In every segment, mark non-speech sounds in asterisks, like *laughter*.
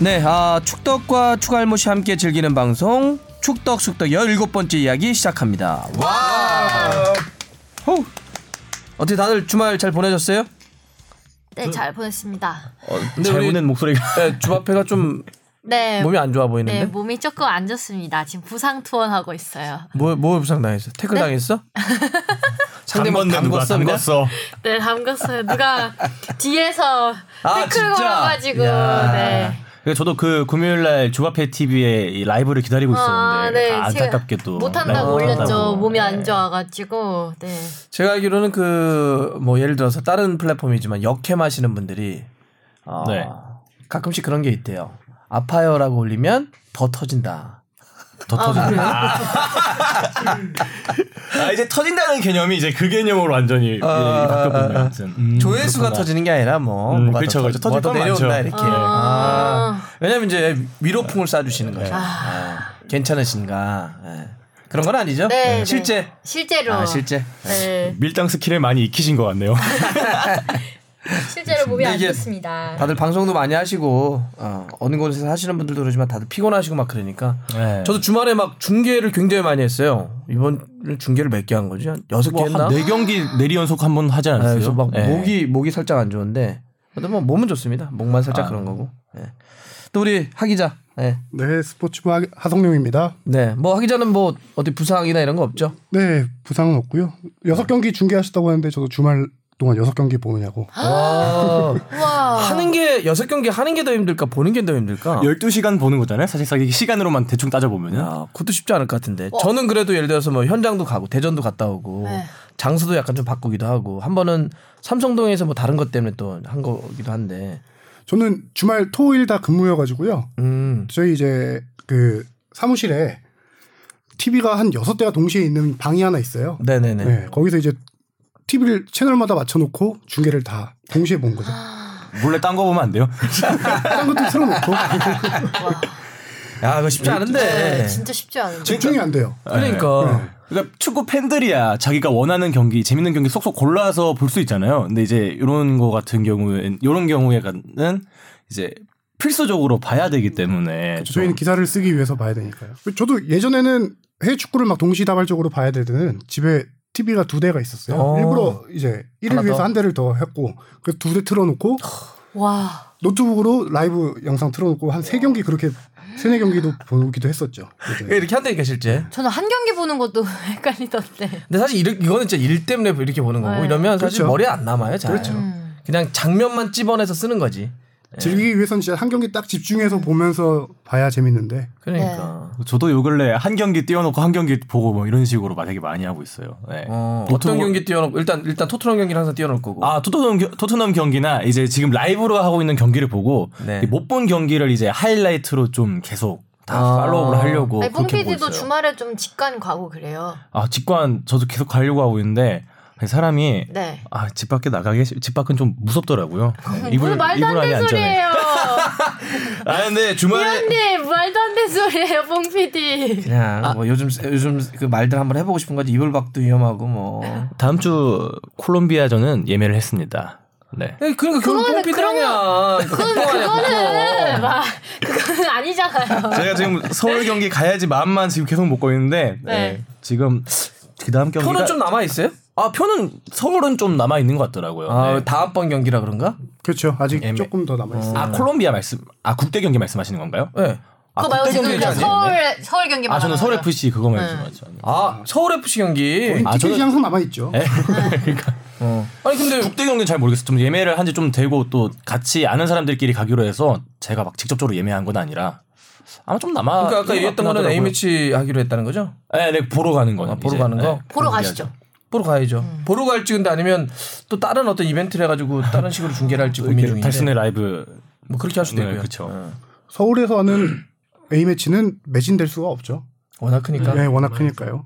네, 아, 축덕과 추갈못이 함께 즐기는 방송 축덕 숙덕 17번째 이야기 시작합니다. 와! 호! 어떻게 다들 주말 잘 보내셨어요? 네, 잘 보냈습니다. 근데 잘 우리- 보낸 목소리가 네, 주바페가 좀 네. 몸이 안 좋아 보이는데? 네, 몸이 조금 안 좋습니다. 지금 부상 투혼하고 있어요. 뭐, 뭐 부상 당했어? 태클 네? 당했어? *laughs* 상대방 누가 담궜어? 담궜어. 네, 담궜어요. 누가 *laughs* 뒤에서 아, 태클 진짜? 걸어가지고, 야. 네. 그러니까 저도 그 금요일 날 주바페 TV에 이 라이브를 기다리고 아, 있었는데 네. 아, 안타깝게 또 못한다고 올렸죠. 몸이 안 네. 좋아가지고, 네. 제가 알기로는 그, 뭐, 예를 들어서 다른 플랫폼이지만 역캠 하시는 분들이, 어, 네. 가끔씩 그런 게 있대요. 아파요라고 올리면 더 터진다. 더 터진다. 아, 이제 터진다는 개념이 이제 그 개념으로 완전히 예, 아, 바뀌었군요. 아, 아. 음, 조회수가 그렇구나. 터지는 게 아니라 뭐 음, 뭐가 그렇죠, 더, 그렇죠. 터지- 뭐가 더 터질 건 내려온다 많죠. 이렇게. 아. 아. 왜냐면 이제 위로풍을 쏴주시는 거예요. 아, 괜찮으신가? 예. 그런 건 아니죠? 네, 네. 실제. 실제로. 아 실제. 네. 밀당 스킬을 많이 익히신 것 같네요. *laughs* 실제로 몸이 안 좋습니다. 다들 방송도 많이 하시고 어, 어느 곳에서 하시는 분들도 그러지만 다들 피곤하시고 막 그러니까 네. 저도 주말에 막 중계를 굉장히 많이 했어요. 이번 중계를 몇 개 한 거지? 한 여섯 개 했나? 뭐한네 경기 내리 연속 한 번 하지 네, 않았어요? 그래서 막 네. 목이 목이 살짝 안 좋은데 그래도 뭐 몸은 좋습니다. 목만 살짝 아. 그런 거고. 예. 또 우리 하 기자. 네. 네, 스포츠부 하- 하성룡입니다. 네. 뭐 하 기자는 뭐 어디 부상이나 이런 거 없죠? 네, 부상은 없고요. 여섯 경기 중계하셨다고 하는데 저도 주말 동안 여섯 경기 보느냐고. 와. 우와. 하는 게 여섯 경기 하는 게 더 힘들까 보는 게 더 힘들까? 12시간 보는 거잖아요. 사실상 이게 시간으로만 대충 따져 보면은. 야, 그것도 쉽지 않을 것 같은데. 저는 그래도 예를 들어서 뭐 현장도 가고 대전도 갔다 오고 네. 장소도 약간 좀 바꾸기도 하고 한 번은 삼성동에서 뭐 다른 것 때문에 또 한 거기도 한데. 저는 주말 토일 다 근무여 가지고요. 음. 저희 이제 그 사무실에 TV가 한 여섯 대가 동시에 있는 방이 하나 있어요. 네네네. 네, 거기서 이제 TV를 채널마다 맞춰놓고 중계를 다 동시에 본 거죠. 몰래 딴 거 보면 안 돼요? 딴 것도 틀어놓고 야, 그거 쉽지 않은데. 네, 진짜 쉽지 않은데. 집중이 안 돼요. 그러니까. 그러니까 축구 팬들이야 자기가 원하는 경기, 재밌는 경기 쏙쏙 골라서 볼 수 있잖아요. 근데 이제 이런 거 같은 경우엔 이런 경우에는 이제 필수적으로 봐야 되기 때문에 저희는 기사를 쓰기 위해서 봐야 되니까요. 저도 예전에는 해외 축구를 막 동시다발적으로 봐야 될 때는 집에 TV가 두 대가 있었어요. 어. 일부러 이제 일을 위해서 더? 한 대를 더 했고 그래서 두 대 틀어놓고 와. 노트북으로 라이브 영상 틀어놓고 한 세 경기 그렇게 세네 경기도 보기도 했었죠. 예전에. 이렇게 한다니까 실제. 저는 한 경기 보는 것도 *laughs* 헷갈리던데. 근데 사실 이르, 이거는 진짜 일 때문에 이렇게 보는 거고 네. 이러면 사실 그렇죠. 머리에 안 남아요. 잘. 그렇죠. 음. 그냥 장면만 찝어내서 쓰는 거지. 즐기기 위해서는 진짜 한 경기 딱 집중해서 보면서 봐야 재밌는데 그러니까. 저도 요 근래 한 경기 띄워놓고 한 경기 보고 뭐 이런 식으로 되게 많이 하고 있어요. 네. 어, 보통 어떤 뭐- 경기 띄워놓고 일단 일단 토트넘 경기를 항상 띄워놓을 거고. 아 토트넘 겨- 토트넘 경기나 이제 지금 라이브로 하고 있는 경기를 보고 네. 못본 경기를 이제 하이라이트로 좀 계속 다 아. follow를 하려고 아니, 그렇게 뽕피디도 있어요. 주말에 좀 직관 가고 그래요. 아 직관 저도 계속 가려고 하고 있는데 사람이 네. 아집 밖에 나가기 집 밖은 좀 무섭더라고요. 네, 무슨 말도 안 되는 소리예요. *laughs* 아 근데 주말에 위원님 말도 안 되는 소리예요, 뽕피디. 그냥 뭐 요즘 요즘 그 말들 한번 해보고 싶은 거지 이불박도 위험하고 뭐. 다음 주 콜롬비아전은 예매를 했습니다. 네. 에, 그러니까 그건 그거는- 뽕피디냐. 그건 그거는 막 그거는 아니잖아요. 제가 지금 서울 경기 가야지 마음만 지금 계속 먹고 있는데 네. 네. 지금 그 다음 경기가 표는 좀 남아 있어요? 아 표는 서울은 좀 남아 있는 것 같더라고요. 아 네. 다음 번 경기라 그런가? 그렇죠. 아직 애매- 조금 더 남아 있어요. 아 콜롬비아 말씀 아 국대 경기 말씀하시는 건가요? 네. 아, 그거 말고 지금 서울. 서울 경기 아 저는 서울. FC 그거 네. 말씀하죠. 아 서울 FC 경기. 아, 저는- 항상 남아 있죠. *laughs* 그러니까 어. 아니 근데 국대 경기는 잘 모르겠어요. 좀 예매를 한 지 좀 되고 또 같이 아는 사람들끼리 가기로 해서 제가 막 직접적으로 예매한 건 아니라 아마 좀 남아. 그러니까 아까 얘기했던 거는 A. 매치 하기로 했다는 거죠? 네, 네 보러 가는 거. 아, 보러 가는 거? 보러 가시죠. 보러 가야죠. 보러 갈지 근데 아니면 또 다른 어떤 이벤트를 해가지고 다른 식으로 중계를 할지 고민 중인데. 달순의 라이브. 뭐 그렇게 할 수도 네, 있고요. 그쵸. 어. 서울에서 하는 A 매치는 매진될 수가 없죠. 워낙 크니까. 네, 워낙 크니까요.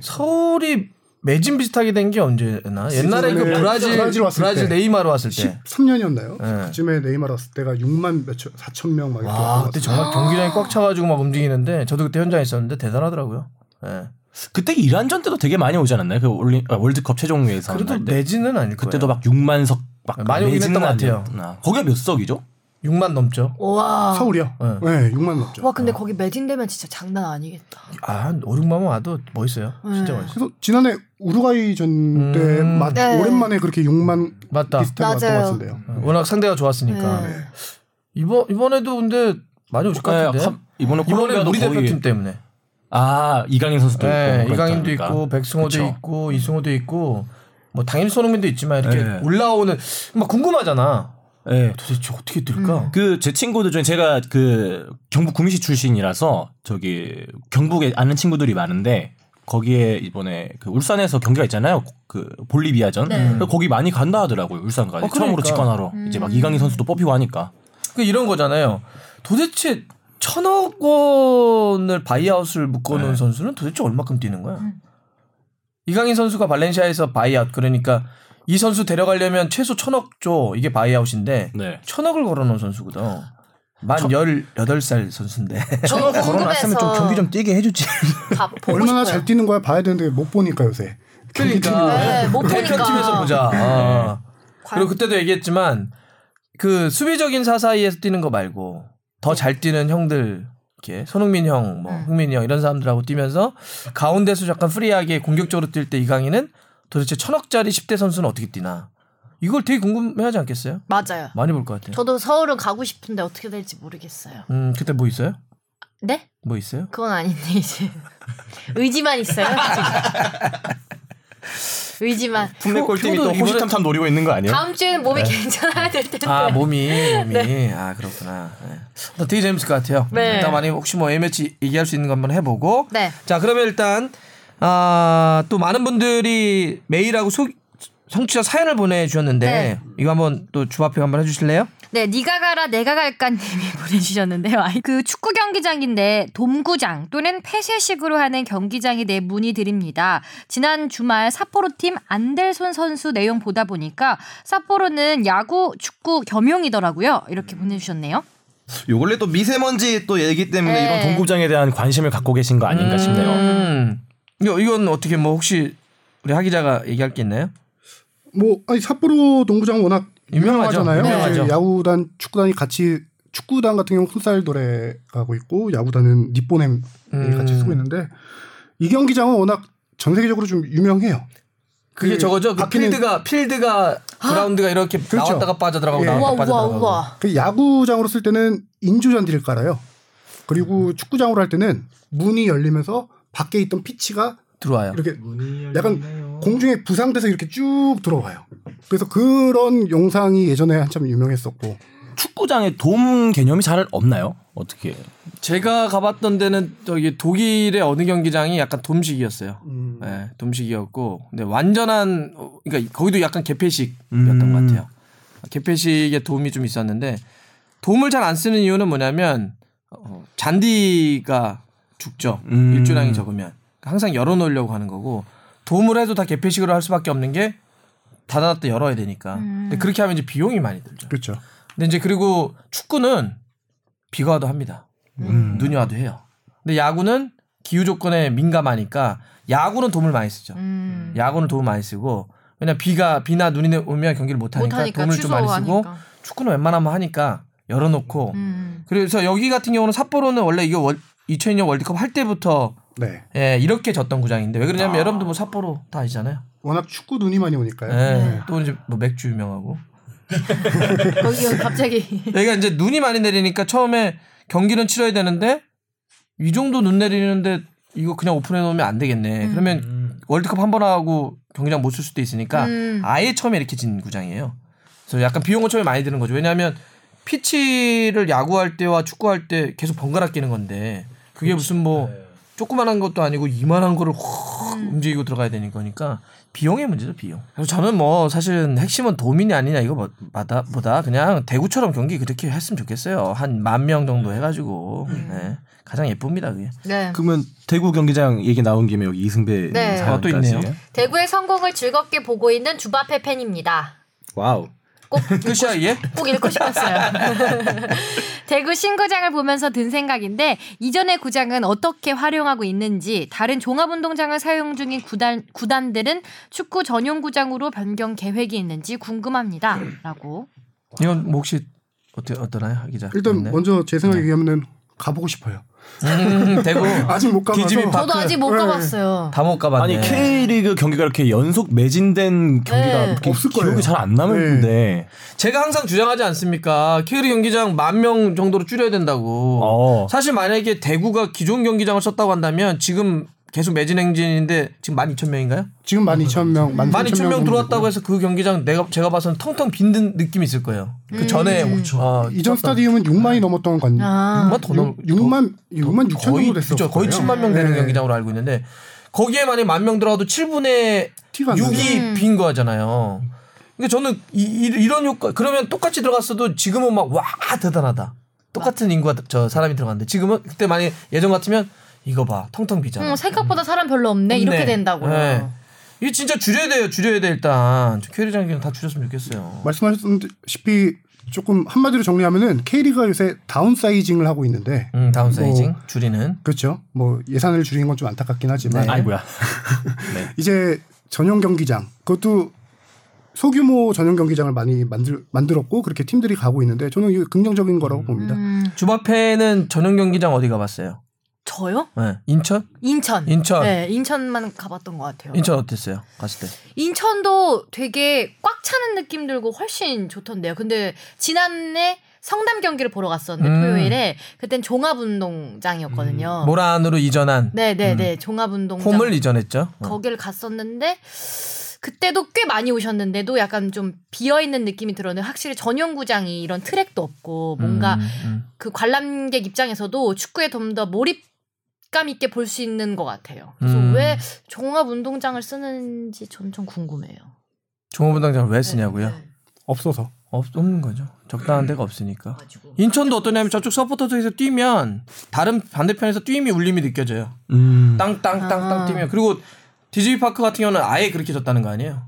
서울이 매진 비슷하게 된 게 언제나? 옛날에 그 브라질 브라질 왔을 브라질 때. 네이마르 왔을 때. 13년이었나요? 네. 그쯤에 네이마르 왔을 때가 6만 몇천 4천 명막 이렇게 와 그때. 정말 경기장이 꽉 차가지고 막 움직이는데 저도 그때 현장에 있었는데 대단하더라고요. 예. 그때 이란전 때도 되게 많이 오지 않았나요? 그 올리, 아, 월드컵 최종 예선. 그래도 아닐 거예요. 그때도 막 6만 석 막 많이 오긴 했던 것 같아요. 거기가 몇 석이죠? 6만 넘죠. 와. 서울이요. 네. 네, 6만 넘죠. 와 근데 거기 매진되면 진짜 장난 아니겠다. 아, 한 5, 6만원 와도 멋있어요. 진짜 네. 멋있어요. 그래서 지난해 우루과이전 때 음. 마- 네. 오랜만에 그렇게 6만 맞다. 비슷하게 왔던 맞아요. 것 같은데요. 어, 워낙 상대가 좋았으니까. 네. 이번, 이번에도 근데 많이 오실 것 네, 같은데. 가- 이번에 이번에 콜롬비아도 우리 대표팀 때문에. 아 이강인 선수도 네, 있고 이강인도 그렇다 있고. 백승호도 그쵸. 있고 이승호도 있고 뭐 당연히 손흥민도 있지만 이렇게 네. 올라오는 막 궁금하잖아. 네. 도대체 어떻게 뛸까? 그제 친구들 중에 제가 그 경북 구미시 출신이라서 저기 경북에 아는 친구들이 많은데 거기에 이번에 그 울산에서 경기가 있잖아요. 그 볼리비아전. 네. 거기 많이 간다 하더라고요. 울산까지 어, 처음으로 그러니까. 직관하러 이제 막 이강인 선수도 뽑히고 하니까. 그 이런 거잖아요. 도대체 천억 원을 buyout을 묶어놓은 네. 선수는 도대체 얼마큼 뛰는 거야? 음. 이강인 선수가 발렌시아에서 buyout 그러니까 이 선수 데려가려면 최소 천억 줘 이게 buyout인데 네. 천억을 걸어놓은 선수거든. 만 18살 선수인데. 저도 *laughs* 걸어놨으면 좀 경기 좀 뛰게 해주지. *laughs* 얼마나 싶어요. 잘 뛰는 거야 봐야 되는데 못 보니까 요새. 그러니까 네, 못 보니까. 대표팀에서 보자. 아. 그리고 그때도 얘기했지만 그 수비적인 사사이에서 뛰는 거 말고 더 잘 뛰는 형들 이렇게 손흥민 형, 뭐 음. 흥민이 형 이런 사람들하고 뛰면서 가운데서 약간 프리하게 공격적으로 뛸 때 이강인은 도대체 천억짜리 10대 선수는 어떻게 뛰나 이걸 되게 궁금해하지 않겠어요? 맞아요. 많이 볼 것 같아요. 저도 서울은 가고 싶은데 어떻게 될지 모르겠어요. 음 그때 뭐 있어요? 네? 뭐 있어요? 그건 아닌데 이제 *laughs* 의지만 있어요. *laughs* 의지만. 골팀이 표도 또 호시탐탐 노리고 있는 거 아니에요? 다음 주에는 몸이 괜찮아야 될 텐데. 아 몸이 몸이 아 그렇구나. 네. 어, 되게 재밌을 것 같아요. 네. 일단 많이 혹시 뭐 A 매치 얘기할 수 있는 거 한번 해보고. 네. 자 그러면 일단 아, 또 많은 분들이 메일하고 소, 성취자 사연을 보내주셨는데 네. 이거 한번 또 주합표 한번 해주실래요? 네, 니가 가라 내가 갈까님이 *laughs* 보내주셨는데요. 아이, 그 축구 경기장인데 돔구장 또는 폐쇄식으로 하는 경기장에 대해 문의 드립니다. 지난 주말 삿포로 팀 안델손 선수 내용 보다 보니까 삿포로는 야구, 축구 겸용이더라고요. 이렇게 보내주셨네요. 요 근래 또 미세먼지 또 얘기 때문에 네. 이런 동구장에 대한 관심을 갖고 계신 거 아닌가 싶네요. 음. 이거 이건 어떻게 뭐 혹시 우리 하 기자가 얘기할 게 있나요? 뭐 아니 삿포로 농구장 워낙 유명하잖아요. 유명하죠. 이제 야구단, 축구단이 같이 축구단 같은 경우 풋살 노래 가고 있고 야구단은 니뽀넴이 음. 같이 쓰고 있는데 이 경기장은 워낙 전 세계적으로 좀 유명해요. 그게 그 저거죠. 그 필드가 필드가 그라운드가 이렇게 그렇죠. 나왔다가 빠져들어가고 예. 나왔다가 우와, 빠져들어가고. 우와. 그 야구장으로 쓸 때는 인조잔디를 깔아요. 그리고 축구장으로 할 때는 문이 열리면서 밖에 있던 피치가 들어와요. 이렇게 약간 공중에 부상돼서 이렇게 쭉 들어와요. 그래서 그런 영상이 예전에 한참 유명했었고 축구장에 돔 개념이 잘 없나요? 어떻게? 제가 가봤던 데는 저기 독일의 어느 경기장이 약간 돔식이었어요. 음. 네, 돔식이었고, 근데 완전한, 어, 그러니까 거기도 약간 개폐식이었던 음. 것 같아요. 개폐식의 도움이 좀 있었는데, 돔을 잘 안 쓰는 이유는 뭐냐면, 어, 잔디가 죽죠. 음. 일조량이 적으면. 항상 열어놓으려고 하는 거고, 돔을 해도 다 개폐식으로 할 수밖에 없는 게, 닫아놨다 열어야 되니까. 근데 그렇게 하면 이제 비용이 많이 들죠. 그렇죠. 근데 이제 그리고 축구는 비가 와도 합니다. 음. 눈이 와도 해요. 근데 야구는 기후 조건에 민감하니까 야구는 도움을 많이 쓰죠. 음. 야구는 도움을 많이 쓰고 왜냐 비가 비나 눈이 오면 경기를 못 하니까 도움을 좀 많이 쓰고 취소하니까. 축구는 웬만하면 하니까 열어놓고 음. 그래서 여기 같은 경우는 삿포로는 원래 이거 월, 2002년 월드컵 할 때부터 네. 예, 이렇게 졌던 구장인데 왜 그러냐면 아. 여러분들 뭐 삿포로 다 아시잖아요. 워낙 축구 눈이 많이 오니까요. 예, 네. 또 이제 뭐 맥주 유명하고 *laughs* 거기 갑자기. *laughs* 여기가 이제 눈이 많이 내리니까 처음에 경기는 치러야 되는데 이 정도 눈 내리는데 이거 그냥 오픈해 놓으면 안 되겠네. 그러면 월드컵 한 번 하고 경기장 못 쓸 수도 있으니까 음. 아예 처음에 이렇게 진 구장이에요. 그래서 약간 비용은 처음에 많이 드는 거죠. 왜냐하면 피치를 야구할 때와 축구할 때 계속 번갈아 끼는 건데 그게 무슨 뭐 조그만한 것도 아니고 이만한 거를 확 움직이고 들어가야 되는 거니까 비용의 문제죠 비용. 그래서 저는 뭐 사실은 핵심은 도민이 아니냐 이거 뭐- 마다 보다 그냥 대구처럼 경기 그렇게 했으면 좋겠어요. 한 만 명 정도 해가지고 네. 가장 예쁩니다 그게. 네. 그러면 대구 경기장 얘기 나온 김에 여기 이승배 네. 사연까지. 아, 또 있네요. 대구의 성공을 즐겁게 보고 있는 주바페 팬입니다. 와우. 꼭 *laughs* 끝이야 이게? 꼭 읽고 싶었어요. *laughs* 대구 신구장을 보면서 든 생각인데 이전의 구장은 어떻게 활용하고 있는지 다른 종합운동장을 사용 중인 구단 구단들은 축구 전용 구장으로 변경 계획이 있는지 궁금합니다. 라고. 이건 뭐 혹시 어때 어떠나요, 하 기자? 일단 네. 먼저 제 생각에 얘기하면은 가보고 싶어요. 음, 대구 *laughs* 아직 못 가봐서. 파- 저도 그- 아직 못 네. 가봤어요. 다 못 가봤네. 아니 K리그 경기가 이렇게 연속 매진된 경기가 네. 그렇게 없을 거예요. 기억이 잘 안 남는데 제가 항상 주장하지 않습니까? K리그 경기장 만 명 정도로 줄여야 된다고. 어. 사실 만약에 대구가 기존 경기장을 썼다고 한다면 지금 계속 매진 행진인데 지금 12,000명인가요? 지금 12,000명, 12,000명 들어왔다고 해서 그 경기장 내가 제가 봐서는 텅텅 빈듯 느낌이 있을 거예요. 그 전에 어, 이전 스타디움은 6만이 넘었던 건 아. 6만 더 넘 6만 6만 6천 거의 정도 됐었어요. 그죠. 거의 7만 명 되는 네. 경기장으로 알고 있는데 거기에 만약 만 명 들어가도 7분의 티가 안 나요. 6이 빈 거잖아요. 그러니까 저는 이, 런 효과 그러면 똑같이 들어갔어도 지금은 막 와 대단하다. 똑같은 인구가 저 사람이 들어갔는데 지금은 그때 만약 예전 같으면 이거 봐 텅텅 비잖아. 음, 생각보다 사람 별로 없네 이렇게 네. 된다고요. 네. 이게 진짜 줄여야 돼요. 줄여야 돼 일단. 경기장 그냥 다 줄였으면 좋겠어요. 말씀하셨다시피 조금 한마디로 정리하면은 K리그가 요새 다운사이징을 하고 있는데 음, 다운사이징 뭐, 줄이는. 그렇죠. 뭐 예산을 줄이는 건 좀 안타깝긴 하지만 네. 아이고야. *laughs* 이제 전용 경기장 그것도 소규모 전용 경기장을 많이 만들 만들었고 그렇게 팀들이 가고 있는데 저는 이게 긍정적인 거라고 봅니다. 음, 주바페는 전용 경기장 어디 가봤어요? 저요? 네. 인천? 인천. 인천. 네, 인천만 가봤던 것 같아요. 인천 어땠어요? 갔을 때. 인천도 되게 꽉 차는 느낌 들고 훨씬 좋던데요. 근데 지난해 성남 경기를 보러 갔었는데 음. 토요일에 그땐 종합운동장이었거든요. 모란으로 이전한 네네네 종합운동장 홈을 이전했죠. 어. 거기를 갔었는데 그때도 꽤 많이 오셨는데도 약간 좀 비어 있는 느낌이 들었는데 확실히 전용구장이 이런 트랙도 없고 뭔가 음, 음. 그 관람객 입장에서도 축구에 좀 더 몰입 감 있게 볼 수 있는 것 같아요. 그래서 음. 왜 종합 운동장을 쓰는지 전좀 궁금해요. 종합 운동장을 왜 쓰냐고요? 네, 네. 없어서 없, 없는 거죠. 적당한 데가 없으니까. 인천도 어떠냐면 저쪽 서포터석에서 뛰면 다른 반대편에서 뛰임이 울림이 느껴져요. 음. 땅땅땅땅 아. 뛰면 그리고 디즈니 파크 같은 경우는 아예 그렇게 졌다는 거 아니에요?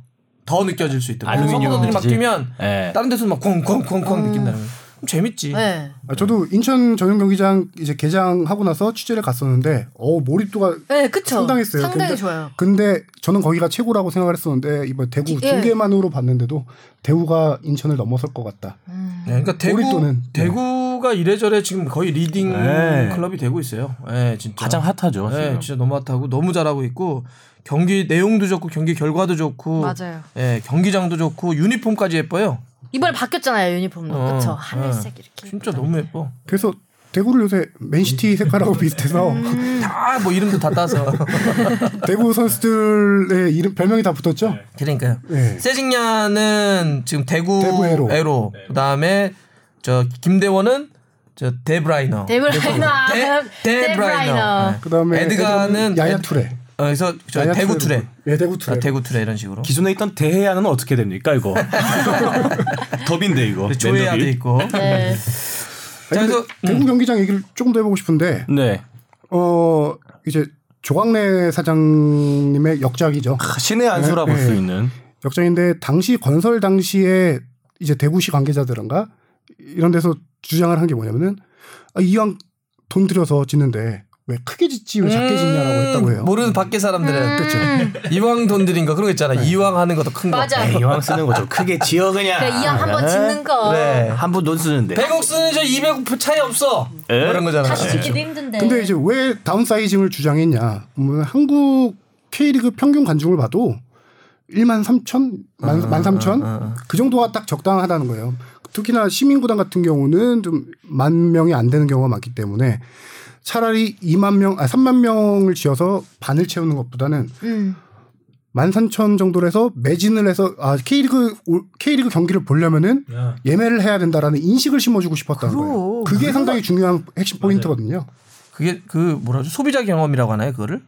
더 느껴질 수 있다. 알루미늄 서포터들이 막 뛰면 예. 다른 데서 막 콩콩콩콩 느낀다는 거예요. 재밌지. 네. 아, 저도 인천 전용 경기장 이제 개장하고 나서 취재를 갔었는데 어 몰입도가 네, 그쵸. 상당했어요. 상당히 근데- 좋아요. 근데 저는 거기가 최고라고 생각을 했었는데 이번 대구 기- 예. 중계만으로 봤는데도 대구가 인천을 넘어설 것 같다. 음. 네, 그러니까 대구 몰입도는, 네. 대구가 이래저래 지금 거의 리딩 네. 클럽이 되고 있어요. 네, 진짜. 가장 핫하죠. 네, 지금. 진짜 너무 핫하고 너무 잘하고 있고 경기 내용도 좋고 경기 결과도 좋고 맞아요. 예, 경기장도 좋고 유니폼까지 예뻐요. 이번에 바뀌었잖아요 유니폼도 어, 어. 하늘색 이렇게 진짜. 너무 예뻐. 그래서 대구를 요새 맨시티 색깔하고 비슷해서 음. *laughs* 다뭐 이름도 다 따서. *laughs* 대구 선수들의 이름 별명이 다 붙었죠. 그러니까요. 네. 세징야는 지금 대구, 대구 에로. 에로. 그다음에 저 김대원은 저 데브라이너. 데브라이너 데, *laughs* 데브라이너. 네. 그다음에 에드가는 야야 에드- 투레. 어, 그래서 저 대구 투레. 예, 대구 투레. 아, 대구 투레 이런 식으로. 기존에 있던 대해안은 어떻게 됩니까 이거? *laughs* 더빈데 이거. 조회야도 맨더비. 있고. 네. 자, 아니, 그래서 근데 대구 경기장 얘기를 조금 더 해보고 싶은데 네. 어 이제 조광래 사장님의 역작이죠. 신의 안수라 볼수 네. 있는. 역작인데 당시 건설 당시에 이제 대구시 관계자들인가 이런 데서 주장을 한 게 뭐냐면은 아, 이왕 돈 들여서 짓는데 왜 크게 짓지 왜 작게 짓냐라고 했다고 해요. 음, 모르는 밖에 사람들은 그렇죠. *laughs* 이왕 돈 들인 거 그런 거 있잖아. 이왕 하는 것도 큰 거. 맞아. 에이, 이왕 쓰는 거죠. *laughs* 크게 지어 그냥. 그래, 이왕 한 번 짓는 거 그래. 한번 돈 쓰는데. 100억 쓰는 저 200억 차이 없어. 에? 뭐 이런 거잖아. 다시 짓기도 힘든데 근데 이제 왜 다운사이징을 주장했냐? 보면 한국 K리그 평균 관중을 봐도 1만 3천, 만, 아, 1만 3천 아, 아. 그 정도가 딱 적당하다는 거예요. 특히나 시민구단 같은 경우는 좀 만 명이 안 되는 경우가 많기 때문에 차라리 2만 명, 아 3만 명을 지어서 반을 채우는 것보다는 음. 13,000 정도로 해서 매진을 해서 아 K리그 올- K리그 경기를 보려면은 예매를 해야 된다라는 인식을 심어주고 싶었다는 그럼. 거예요. 그게 상당히 중요한 핵심 포인트거든요. 그게 그 뭐라죠? 소비자 경험이라고 하나요? 그거를?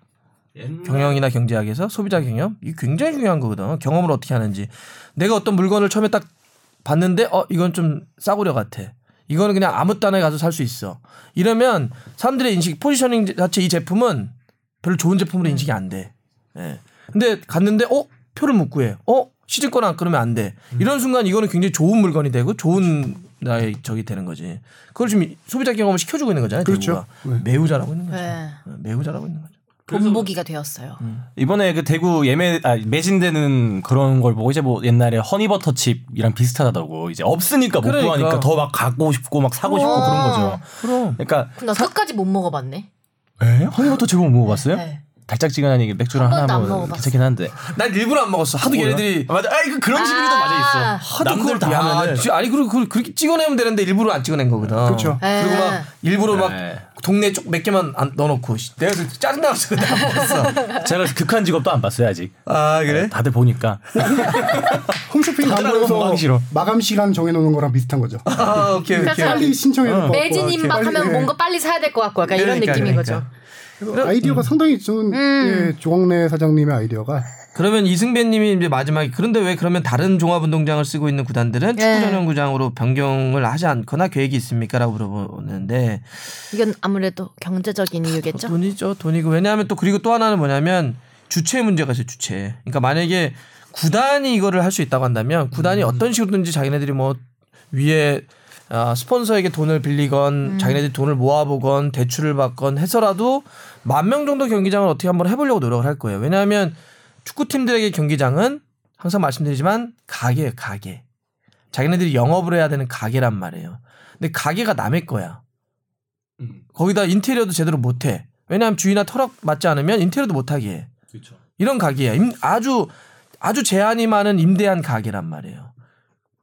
경영이나 경제학에서 소비자 경험 이 굉장히 중요한 거거든. 경험을 어떻게 하는지. 내가 어떤 물건을 처음에 딱 봤는데 어 이건 좀 싸구려 같아. 이거는 그냥 아무 때나 가서 살 수 있어. 이러면 사람들의 인식 포지셔닝 자체 이 제품은 별로 좋은 제품으로 인식이 안 돼. 예. 근데 갔는데 어 표를 못 구해. 어 시즌권 안 끊으면 안 돼. 이런 순간 이거는 굉장히 좋은 물건이 되고 좋은 나의 적이 되는 거지. 그걸 지금 소비자 경험을 시켜주고 있는 거잖아요. 그렇죠. 대구가. 매우 잘하고 있는 거죠. 네. 어, 매우 잘하고 있는 거죠. 본보기가 되었어요. 이번에 그 대구 예매 아 매진되는 그런 걸 보고 이제 뭐 옛날에 허니버터칩이랑 비슷하다고 이제 없으니까 못 그러니까. 구하니까 더 막 갖고 싶고 막 사고 싶고 그런 거죠. 그럼 그러니까 나 끝까지 못 먹어봤네. 에? 허니버터칩은 못 먹어봤어요? 네. 달짝지근한 이게 맥주랑 한 번도 하나 안뭐 먹어봤어. 괜찮긴 한데. 난 일부러 안 먹었어. 하도 얘네들이 아, 맞아. 아 이거 그런 식으로도 아. 맞아 있어. 하도 남들 그걸- 다 지- 아니 그리고 그걸 그렇게 찍어내면 되는데 일부러 안 찍어낸 거거든. 그렇죠. 그리고 에. 막 일부러 막 네. 동네 쪽 몇 개만 안 넣어놓고 씨, 내가 그래서 짜증 나서 그냥 안 먹었어. *laughs* 제가 그래서 극한 직업도 안 봤어요 아직. 아 그래? 다들 보니까. *laughs* 홈쇼핑 싫어. 마감 시간 정해놓는 거랑 비슷한 거죠. 아 오케이 오케이. 빨리 신청해 매진 임박하면 뭔가 빨리 사야 될 것 같고 약간 이런 그러니까, 느낌인 그러니까. 거죠. 아이디어가 상당히 좋은 예, 조광래 사장님의 아이디어가 그러면 이승배님이 이제 마지막에 그런데 왜 그러면 다른 종합운동장을 쓰고 있는 구단들은 축구 네. 전용 구장으로 변경을 하지 않거나 계획이 있습니까라고 물어보는데 이건 아무래도 경제적인 이유겠죠. 돈이죠 돈이고 왜냐하면 또 그리고 또 하나는 뭐냐면 주체 문제가 있어요 주체. 그러니까 만약에 구단이 이거를 할 수 있다고 한다면 구단이 어떤 식으로든지 자기네들이 뭐 위에 아, 스폰서에게 돈을 빌리건 자기네들이 돈을 모아보건 대출을 받건 해서라도 만 명 정도 경기장을 어떻게 한번 해보려고 노력을 할 거예요. 왜냐하면 축구팀들에게 경기장은 항상 말씀드리지만 가게예요 가게. 자기네들이 영업을 해야 되는 가게란 말이에요. 근데 가게가 남의 거야. 거기다 인테리어도 제대로 못해. 왜냐하면 주인한테 터럭 맞지 않으면 인테리어도 못하게 해. 그렇죠. 이런 가게야. 임- 아주 아주 제한이 많은 임대한 가게란 말이에요.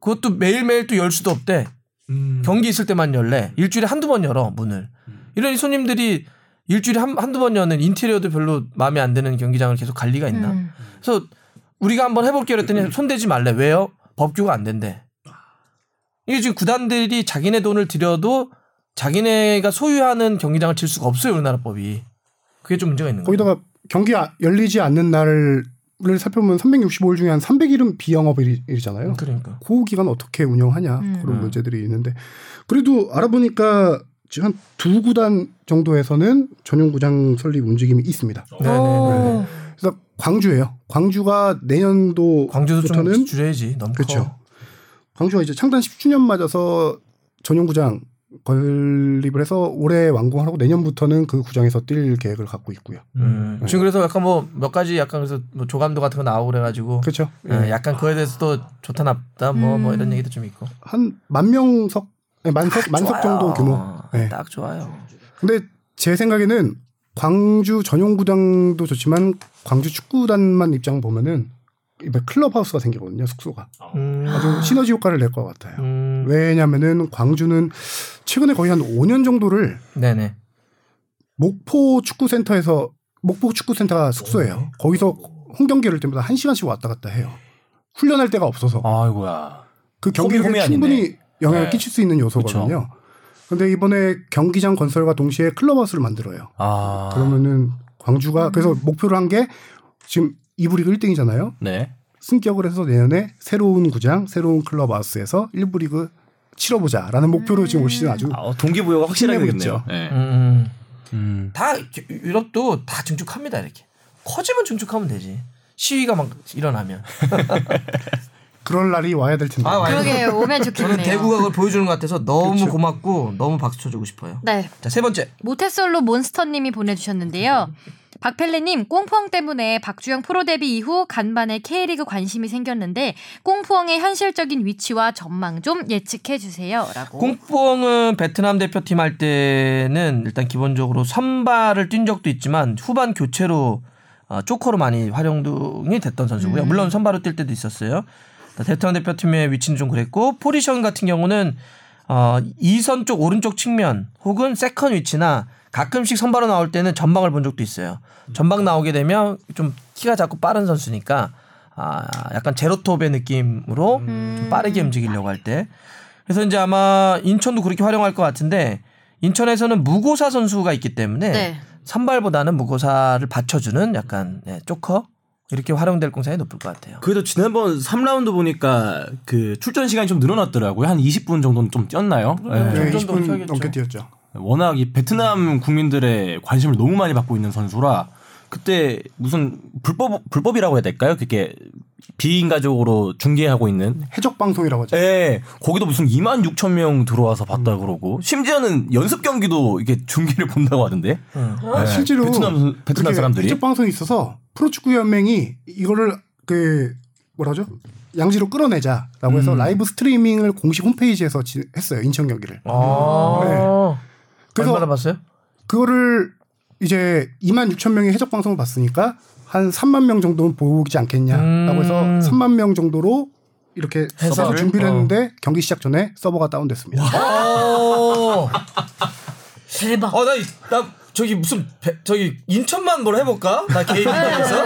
그것도 매일매일 또 열 수도 없대. 음. 경기 있을 때만 열래. 일주일에 한두 번 열어, 문을. 이런 손님들이 일주일에 한, 한두 번 여는 인테리어도 별로 마음에 안 드는 경기장을 계속 갈 리가 있나. 음. 그래서 우리가 한번 해볼게요 그랬더니 손대지 말래. 왜요? 법규가 안 된대. 이게 지금 구단들이 자기네 돈을 들여도 자기네가 소유하는 경기장을 칠 수가 없어요, 우리나라 법이. 그게 좀 문제가 있는 거예요. 거기다가 경기 아- 열리지 않는 날 을 살펴보면 365일 중에 한 300일은 비영업일이잖아요. 그러니까. 그 기간 어떻게 운영하냐 음. 그런 문제들이 있는데 그래도 알아보니까 지금 한 두 구단 정도에서는 전용 구장 설립 움직임이 있습니다. 네네. 오. 그래서 광주예요. 광주가 내년도부터는 광주도 좀 줄여야지. 너무 그렇죠. 커. 광주가 이제 창단 10주년 맞아서 전용 구장 건립을 해서 올해 완공하고 내년부터는 그 구장에서 뛸 계획을 갖고 있고요. 음. 지금 그래서 약간 뭐 몇 가지 약간 그래서 뭐 조감도 같은 거 나오고 그래가지고 그렇죠. 예, 약간 그거에 대해서 또 좋다 나쁘다 뭐뭐 이런 얘기도 좀 있고 한 만 명석 네, 만석 만석 정도 규모. 어, 네. 딱 좋아요. 근데 제 생각에는 광주 전용 구장도 좋지만 광주 축구단만 입장 보면은 클럽하우스가 생기거든요 숙소가 음, 아주 시너지 효과를 낼 것 같아요. 음, 왜냐면은 광주는 최근에 거의 한 5년 정도를 네네. 목포 축구센터에서 목포 축구센터가 숙소예요. 거기서 홈 경기를 때마다 한 시간씩 왔다 갔다 해요. 훈련할 데가 없어서 아이고야. 그 경기를. 충분히 영향을 네. 끼칠 수 있는 요소거든요. 근데 이번에 경기장 건설과 동시에 클럽하우스를 만들어요. 아. 그러면은 광주가 그래서 목표를 한 게 지금 이부 리그 1등이잖아요. 네. 승격을 해서 내년에 새로운 구장, 새로운 클럽하우스에서 1부 리그 치러보자라는 목표로 지금 올 시즌 아주 아, 동기부여가 확실하게 되겠네요. 네. 음, 음. 다 유럽도 다 증축합니다 이렇게. 커지면 증축하면 되지. 시위가 막 일어나면. *laughs* 그럴 날이 와야 될 텐데. 아, 와야 그러게 오면 좋겠네요. 저는 대구가 그걸 보여주는 것 같아서 너무 그렇죠. 고맙고 너무 박수 쳐주고 싶어요. 네. 자세 번째. 모태솔로 몬스터님이 보내주셨는데요. 박펠레님 꽁푸엉 때문에 박주영 프로 데뷔 이후 간만에 K리그 관심이 생겼는데 꽁푸엉의 현실적인 위치와 전망 좀 예측해 주세요라고. 꽁뽕은 베트남 대표팀 할 때는 일단 기본적으로 선발을 뛴 적도 있지만 후반 교체로 어, 조커로 많이 활용이 됐던 선수고요. 음. 물론 선발로 뛸 때도 있었어요. 베트남 대표팀의 위치는 좀 그랬고 포지션 같은 경우는 어, 2선 쪽 오른쪽 측면 혹은 세컨 위치나 가끔씩 선발로 나올 때는 전방을 본 적도 있어요. 전방 나오게 되면 좀 키가 작고 빠른 선수니까 아, 약간 제로톱의 느낌으로 좀 빠르게 움직이려고 할 때. 그래서 이제 아마 인천도 그렇게 활용할 것 같은데 인천에서는 무고사 선수가 있기 때문에 네. 선발보다는 무고사를 받쳐주는 약간 네, 조커 이렇게 활용될 공산이 높을 것 같아요. 그래도 지난번 3라운드 보니까 그 출전 시간이 좀 늘어났더라고요. 한 20분 정도는 좀 뛰었나요? 네. 네, 더 20분 뛰어야겠죠. 넘게 뛰었죠. 워낙 이 베트남 국민들의 관심을 너무 많이 받고 있는 선수라 그때 무슨 불법 불법이라고 해야 될까요? 그게 비인가족으로 중계하고 있는 해적 방송이라고 하죠. 예, 거기도 무슨 2만 6천 명 들어와서 봤다 음. 그러고 심지어는 연습 경기도 이게 중계를 본다고 하던데. 아, 네. 실제로 베트남 베트남 사람들이 해적 방송이 있어서 프로축구 연맹이 이거를 그 뭐라죠? 양지로 끌어내자라고 해서 음. 라이브 스트리밍을 공식 홈페이지에서 지- 했어요 인천 경기를. 아. 네. 그래서 얼마나 봤어요? 그거를 이제 2만 6천 명의 해적 방송을 봤으니까 한 3만 명 정도는 보지 않겠냐라고 해서 음. 3만 명 정도로 이렇게 해서? 준비를 어. 했는데 경기 시작 전에 서버가 다운됐습니다. 어. 대박. 어, 나, 이- 나 저기 무슨 배- 저기 인천만 뭘 해볼까? 나 개인 입장에서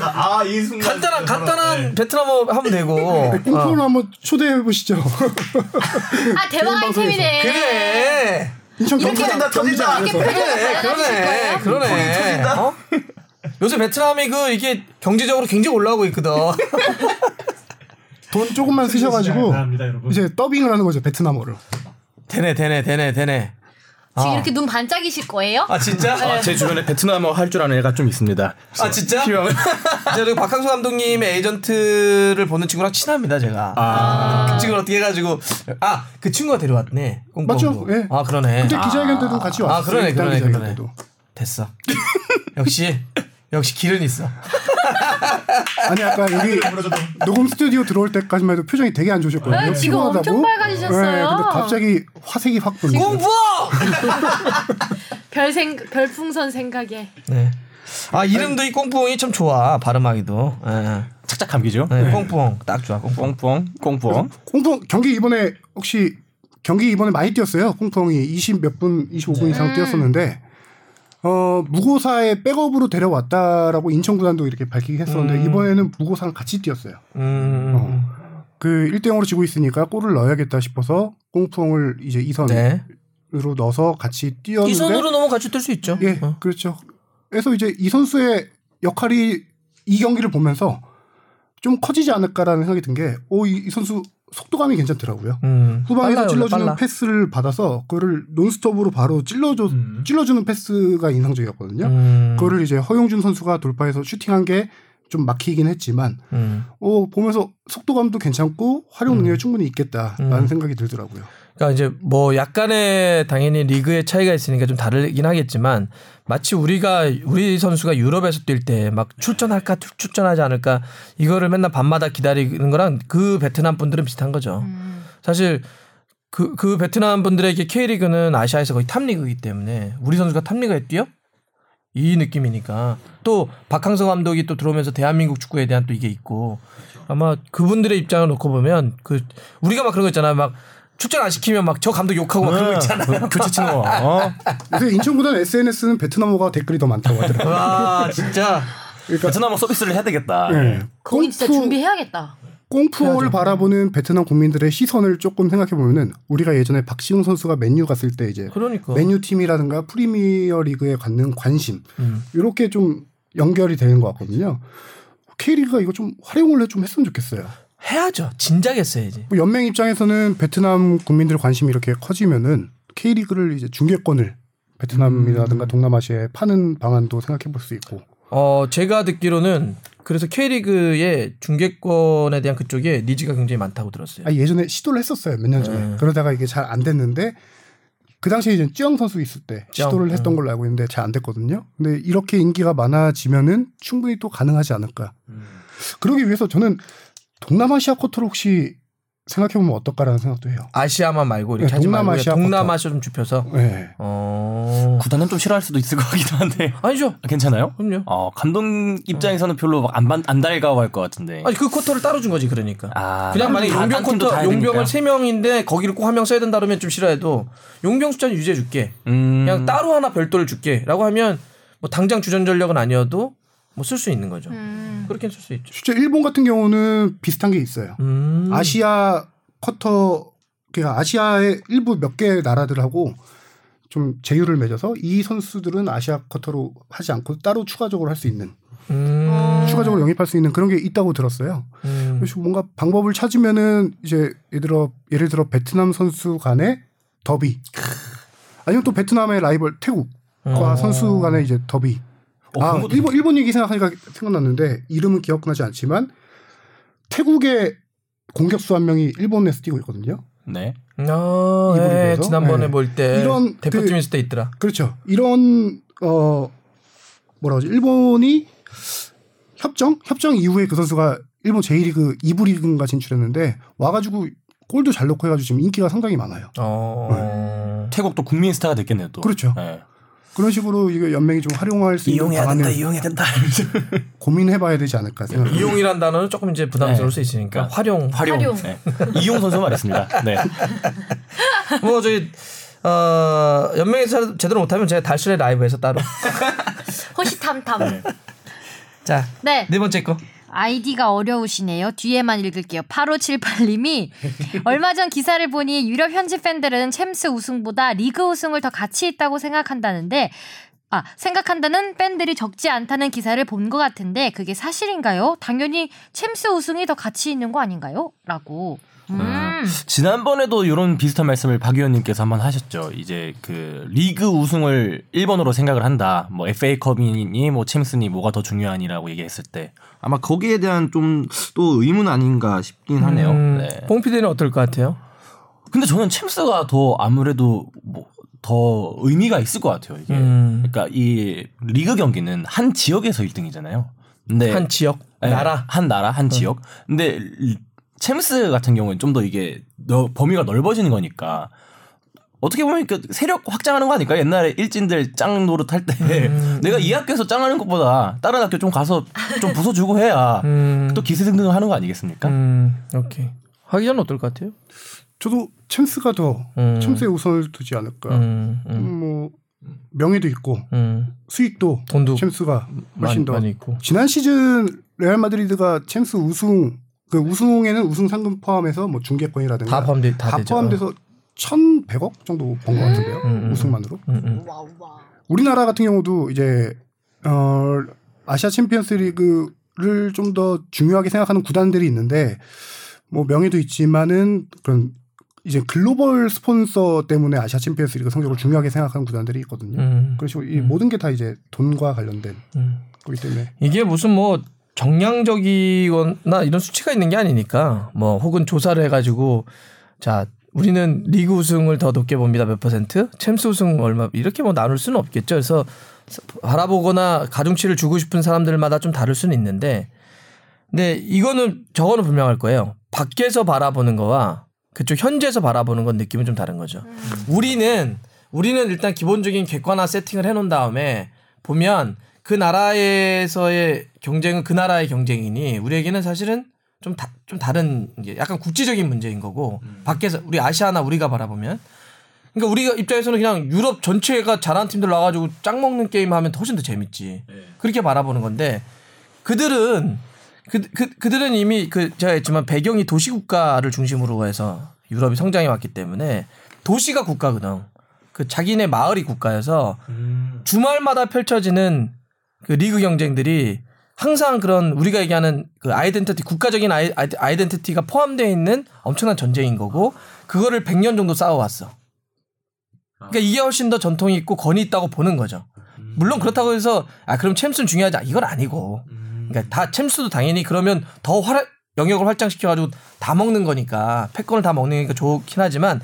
아이 순간 간단한 간단한 베트남어 하면 되고. 꽁프로 어. 한번 초대해 보시죠. 아 대박 아이템이네. 그래. 인천 이렇게 경기장 터진다, 터진다. 경기장에서 그러네. 그러네. 그러네. 어? 요새 베트남이 그 이게 경제적으로 굉장히 올라오고 있거든. *laughs* 돈 조금만 쓰셔가지고 이제 더빙을 하는 거죠 베트남어를. 되네, 되네, 되네, 되네. 지금 아. 이렇게 눈 반짝이실 거예요? 아 진짜? 아, 제 주변에 베트남어 할 줄 아는 애가 좀 있습니다. 아 진짜? *laughs* 필요하면 *laughs* 제가 그 박항서 감독님의 에이전트를 보는 친구랑 친합니다 제가. 아. 그 친구를 어떻게 해가지고 아 그 친구가 데려왔네. 맞죠? 예. 아 그러네. 그때 기자회견 때도 같이 아, 왔어요. 그러네, 그러네, 그러네. 때도. 됐어. *laughs* 역시 역시 길은 있어. *laughs* 아니 아까 여기 녹음 스튜디오 들어올 때까지만 해도 표정이 되게 안 좋으셨거든요. 네, 지금 피곤하다고. 엄청 밝아지셨어요. 근데 갑자기 화색이 확 돌고. 꽁푸! 별생 별풍선 생각에. 네. 아 이름도 이 꽁푸ong이 참 좋아 발음하기도. 예. 착착 감기죠. 네, 꽁푸ong 딱 좋아 꽁푸ong. 뽕뽕 꽁뽕. 꽁풍 경기 이번에 혹시 경기 이번에 많이 뛰었어요. 꽁풍이 20 몇 분, 25분 이상 뛰었었는데 어 무고사에 백업으로 데려왔다라고 인천 구단도 이렇게 밝히긴 했었는데 음. 이번에는 무고사랑 같이 뛰었어요. 음. 그 1대 0으로 지고 있으니까 골을 넣어야겠다 싶어서 꽁풍을 이제 이선으로 네. 넣어서 같이 뛰었는데 이선으로 너무 같이 뜰수 있죠. 예, 어. 그렇죠. 그래서 이제 이 선수의 역할이 이 경기를 보면서 좀 커지지 않을까라는 생각이 든 게, 오, 이, 이 선수 속도감이 괜찮더라고요. 음. 후방에서 빨라요, 찔러주는 빨라. 패스를 받아서 그거를 논스톱으로 바로 찔러줘, 찔러주는 패스가 인상적이었거든요. 음. 그거를 이제 허용준 선수가 돌파해서 슈팅한 게 좀 막히긴 했지만, 음. 오, 보면서 속도감도 괜찮고 활용 능력이 충분히 있겠다라는 음. 생각이 들더라고요. 그러니까 이제 뭐 약간의 당연히 리그의 차이가 있으니까 좀 다르긴 하겠지만 마치 우리가 우리 선수가 유럽에서 뛸 때 막 출전할까 출- 출전하지 않을까 이거를 맨날 밤마다 기다리는 거랑 그 베트남 분들은 비슷한 거죠. 사실 그, 그 베트남 분들에게 K리그는 아시아에서 거의 탑리그이기 때문에 우리 선수가 탑리그에 뛰어? 이 느낌이니까 또 박항서 감독이 또 들어오면서 대한민국 축구에 대한 또 이게 있고 아마 그분들의 입장을 놓고 보면 그 우리가 막 그런 거 있잖아요 막 출전 안 시키면 막 저 감독 욕하고 막 그런 거 있잖아요. 교체 치는 거. 어? 요새 인천구단 SNS는 베트남어가 댓글이 더 많다고 하더라고요. 와 진짜 베트남어 서비스를 해야 되겠다. 네. 거기 진짜 준비해야겠다. 꽁푸어를 바라보는 베트남 국민들의 시선을 조금 생각해 보면은 우리가 예전에 박시웅 선수가 맨유 갔을 때 이제 그러니까 맨유 팀이라든가 프리미어 리그에 갖는 관심 음. 이렇게 좀 연결이 되는 것 같거든요. K리그가 이거 좀 활용을 좀 했으면 좋겠어요. 해야죠. 진작 했어야지. 뭐 연맹 입장에서는 베트남 국민들 관심이 이렇게 커지면은 K리그를 이제 중계권을 베트남이라든가 동남아시아에 파는 방안도 생각해 볼 수 있고. 어 제가 듣기로는 그래서 K리그의 중계권에 대한 그쪽에 니즈가 굉장히 많다고 들었어요. 아, 예전에 시도를 했었어요 몇 년 전에 네. 그러다가 이게 잘 안 됐는데 그 당시에 이제 쯔영 선수 있을 때 쯔영, 시도를 했던 음. 걸로 알고 있는데 잘 안 됐거든요 근데 이렇게 인기가 많아지면은 충분히 또 가능하지 않을까 그러기 위해서 저는 동남아시아 쿼터를 혹시 생각해보면 어떨까라는 생각도 해요 아시아만 말고 이렇게 네, 하지 말고 동남아시아 그냥 동남아시아 좀 좁혀서. 네. 어 구단은 좀 싫어할 수도 있을 것 같기도 한데. 아니죠. 아, 괜찮아요? 그럼요. 어, 감독 입장에서는 별로 막안 반- 안 달가워할 것 같은데. 아니 그 쿼터를 따로 준 거지 그러니까. 아, 그냥 만약에 다- 용병 쿼터 용병을. 세 명인데 거기를 꼭 한 명 써야 된다 그러면 좀 싫어해도 용병 숫자는 유지해 줄게. 음. 그냥 따로 하나 별도를 줄게라고 하면 뭐 당장 주전 전력은 아니어도 뭐 쓸 수 있는 거죠. 음. 그렇게 쓸 수 있죠. 실제 일본 같은 경우는 비슷한 게 있어요 음. 아시아 쿼터 그러니까 아시아의 일부 몇 개 나라들하고 좀 제휴를 맺어서 이 선수들은 아시아 쿼터로 하지 않고 따로 추가적으로 할 수 있는 음. 추가적으로 영입할 수 있는 그런 게 있다고 들었어요. 음. 그래서 뭔가 방법을 찾으면은 이제 예를 들어 예를 들어 베트남 선수 간의 더비 아니면 또 베트남의 라이벌 태국과 어. 선수 간의 이제 더비 어, 아 일본 일본 얘기 생각하니까 생각났는데 이름은 기억나지 않지만 태국의 공격수 한 명이 일본에서 뛰고 있거든요. 네. 아, 이불이 예, 그래서? 지난번에 네. 볼때 이런 대표팀 그- 있을 때 있더라. 그렇죠. 이런 어 뭐라 그러지? 일본이 협정 협정 이후에 그 선수가 일본 제1리그 2부 리그인가 진출했는데 와가지고 골도 잘 넣고 해가지고 지금 인기가 상당히 많아요. 어. 태국도 국민 스타가 됐겠네요 또. 그렇죠. 네. 그런 식으로 이거 연맹이 좀 활용할 수 있는 방안을 이용해야 된다. *laughs* 고민해봐야 되지 않을까 생각합니다. 네. 이용이란 단어는 조금 이제 부담스러울 네. 수 있으니까 그러니까 활용. 활용. 활용. 네. 이용 선수 말했습니다. 네. *laughs* 뭐 저희 어, 연맹에서 제대로 못하면 제가 달순의 라이브에서 따로. *laughs* 호시탐탐. 자, 네. 네 번째 거. 아이디가 어려우시네요. 뒤에만 읽을게요. 8578님이 *laughs* 얼마 전 기사를 보니 유럽 현지 팬들은 챔스 우승보다 리그 우승을 더 가치 있다고 생각한다는데 아, 생각한다는 팬들이 적지 않다는 기사를 본 것 같은데 그게 사실인가요? 당연히 챔스 우승이 더 가치 있는 거 아닌가요? 라고. 음. 지난번에도 이런 비슷한 말씀을 박 의원님께서 한번 하셨죠. 이제 그 리그 우승을 1번으로 생각을 한다. 뭐 FA컵이니 뭐 챔스니 뭐가 더 중요하니라고 얘기했을 때 아마 거기에 대한 좀 또 의문 아닌가 싶긴 하네요. 음, 네. 뽕 PD는 어떨 것 같아요? 근데 저는 챔스가 더 아무래도 뭐 더 의미가 있을 것 같아요. 이게 음. 그러니까 이 리그 경기는 한 지역에서 1등이잖아요. 근데 한 지역, 네, 나라. 한 나라 한 지역. 근데 리- 챔스 같은 경우는 좀 더 이게 너- 범위가 넓어지는 거니까 어떻게 보면 그 세력 확장하는 거 아닐까? 옛날에 일진들 짱 노릇 할때 *laughs* 내가 이 학교에서 짱하는 것보다 다른 학교 좀 가서 좀 부숴주고 해야 음, 또 기세등등을 하는 거 아니겠습니까? 음, 오케이. 하기 전 어떨 것 같아요? 저도 챔스가 더 음. 챔스에 우선을 두지 않을까. 음, 음, 음, 뭐 명예도 있고 음. 수익도 돈도 챔스가 훨씬 많이, 더 많이 있고. 지난 시즌 레알 마드리드가 챔스 우승 그 우승에는 우승 상금 포함해서 뭐 중계권이라든가 다 포함돼 다, 다. 포함돼서 1,100억 정도 번 것 같은데요. 음, 음. 우승만으로. 음, 음. 우리나라 같은 경우도 이제 어 아시아 챔피언스 리그를 좀 더 중요하게 생각하는 구단들이 있는데 뭐 명예도 있지만은 그런 이제 글로벌 스폰서 때문에 아시아 챔피언스 리그 성적을 중요하게 생각하는 구단들이 있거든요. 음, 그렇죠. 이 모든 게 다 이제 돈과 관련된 음. 거기 때문에 이게 무슨 뭐 정량적이거나 이런 수치가 있는 게 아니니까 뭐 혹은 조사를 해가지고 자 우리는 리그 우승을 더 높게 봅니다. 몇 퍼센트? 챔스 우승 얼마? 이렇게 뭐 나눌 수는 없겠죠. 그래서 바라보거나 가중치를 주고 싶은 사람들마다 좀 다를 수는 있는데 근데 이거는 저거는 분명할 거예요. 밖에서 바라보는 거와 그쪽 현지에서 바라보는 건 느낌은 좀 다른 거죠. 우리는 우리는 일단 기본적인 객관화 세팅을 해놓은 다음에 보면 그 나라에서의 경쟁은 그 나라의 경쟁이니 우리에게는 사실은 좀, 다, 좀 다른 약간 국제적인 문제인 거고 밖에서 우리 아시아나 우리가 바라보면. 그러니까 우리가 입장에서는 그냥 유럽 전체가 잘하는 팀들 나와가지고 짱 먹는 게임 하면 훨씬 더 재밌지. 그렇게 바라보는 건데 그들은 그, 그, 그들은 이미 그 제가 했지만 배경이 도시국가를 중심으로 해서 유럽이 성장해 왔기 때문에 도시가 국가거든. 그 자기네 마을이 국가여서 주말마다 펼쳐지는 그 리그 경쟁들이 항상 그런 우리가 얘기하는 그 아이덴티티 국가적인 아이, 아이- 아이덴티티가 포함되어 있는 엄청난 전쟁인 거고 그거를 100년 정도 싸워왔어. 그러니까 이게 훨씬 더 전통이 있고 권위 있다고 보는 거죠. 물론 그렇다고 해서 아 그럼 챔스는 중요하지 않- 이건 아니고. 그러니까 다 챔스도 당연히 그러면 더 활, 영역을 활장시켜 가지고 다 먹는 거니까 패권을 다 먹는 거니까 좋긴 하지만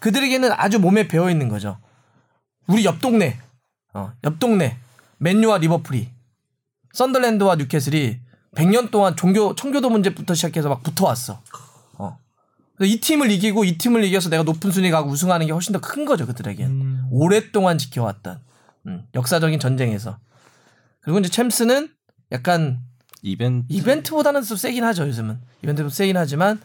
그들에게는 아주 몸에 배어 있는 거죠. 우리 옆 동네, 어, 옆 동네 맨유와 리버풀이 썬더랜드와 뉴캐슬이 100년 동안 종교 청교도 문제부터 시작해서 막 붙어왔어. 어. 이 팀을 이기고 이 팀을 이겨서 내가 높은 순위 가고 우승하는 게 훨씬 더 큰 거죠 그들에겐. 오랫동안 지켜왔던 음, 역사적인 전쟁에서. 그리고 이제 챔스는 약간 이벤트 이벤트보다는 좀 세긴 하죠 요즘은 이벤트도 세긴 하지만